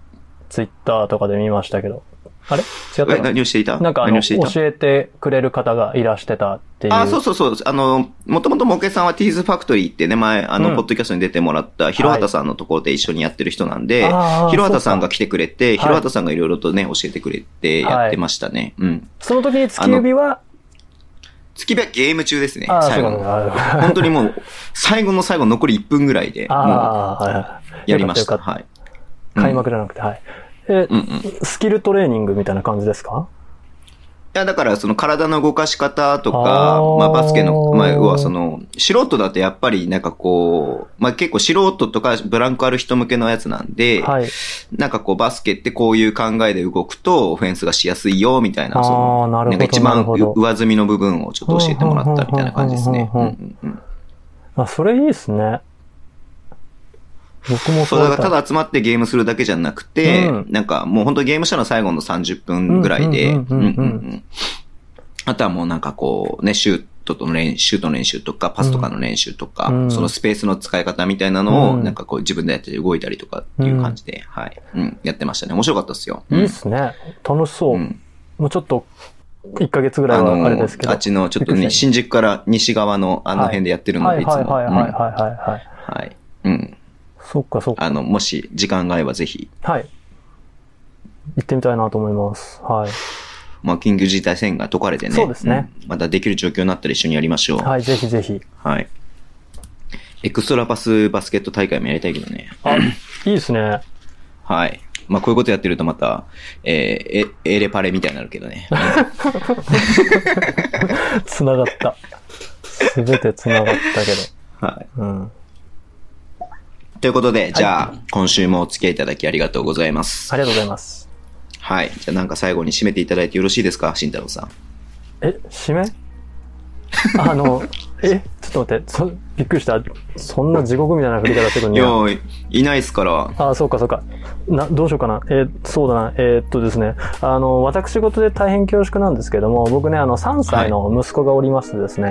ツイッターとかで見ましたけど。あれ？違った何をしていた？なんかあの、教えてくれる方がいらしてたっていう。あ、そうそうそう。あの、もともとモケさんはティーズファクトリーってね、前、あの、うんポッドキャストに出てもらった、ヒロハタさんのところで一緒にやってる人なんで、あーヒロハタさんが来てくれて、いヒロハタさんがいろいろとね、教えてくれてやってましたね。うん。その時に月指は、月火ゲーム中ですね、最後の。本当にもう、最後の最後残り1分ぐらいで、もう。やりました。はい。た開幕じゃなくて、はい。え、うんうん。いスキルトレーニングみたいな感じですか？や、だから、その体の動かし方とあかー、まあ、バスケの、まあ、要はその、素人だとやっぱりなんかこう、まあ、結構素人とかブランクある人向けのやつなんで、はい。なんかこう、バスケってこういう考えで動くと、オフェンスがしやすいよ、みたいな、その、なんか一番上積みの部分をちょっと教えてもらったみたいな感じですね。ううんんうんうんあ、それいいっすね。僕もそう、だからただ集まってゲームするだけじゃなくて、うんなんかもう本当ゲームしたの最後の30分ぐらいで、あとはもうなんかこう、ね、シュートとの練シュートの練習とか、パスとかの練習とか、うんそのスペースの使い方みたいなのを、うんなんかこう自分でやって動いたりとかっていう感じで、はい、うん、やってましたね。面白かったですよ。いいっすね。楽しそう。うんもうちょっと、1ヶ月ぐらいあはあれのですけ、ど。あっちのちょっとね、新宿から西側のあの辺でやってるので、いつも。はいはいはいはいはいうんはいはい。はい。うん。そっかそっか。あの、もし時間が合えばぜひ、はい。行ってみたいなと思います。はい。まあ、緊急事態宣言が解かれてね。そうですねうんまたできる状況になったら一緒にやりましょう。はい、ぜひぜひ。はい。エクストラパスバスケット大会もやりたいけどね。あ、いいですね。はい。まあ、こういうことやってるとまた、えー、え、エレパレみたいになるけどね。つながった。すべてつながったけはい。ど。うん。ということで、じゃあ、今週もお付き合いいただきありがとうございます。ありがとうございます。はい。じゃあ、なんか最後に締めていただいてよろしいですか？慎太郎さん。え、締め？あの、え、ちょっと待って、そ、びっくりした。そんな地獄みたいな振り方してくんねや。ー、いないっすから。あ、そうかそうか。な、どうしようかな。えーそうだな。えーっとですね。あの、私事で大変恐縮なんですけども、僕ね、あの、3歳の息子がおりましてですね。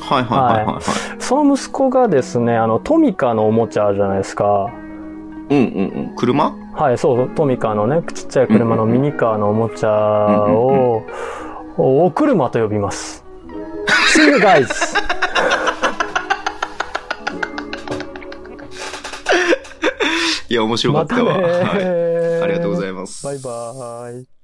はいはいはいはい、はい。その息子がですね、あの、トミカのおもちゃあるじゃないですか。うんうんうん。車？はい、そうそう、トミカのね、ちっちゃい車のミニカーのおもちゃを、お車と呼びます。See you guys! いや、面白かまったたわ。ねはい。ーありがとうございますバイバーイ。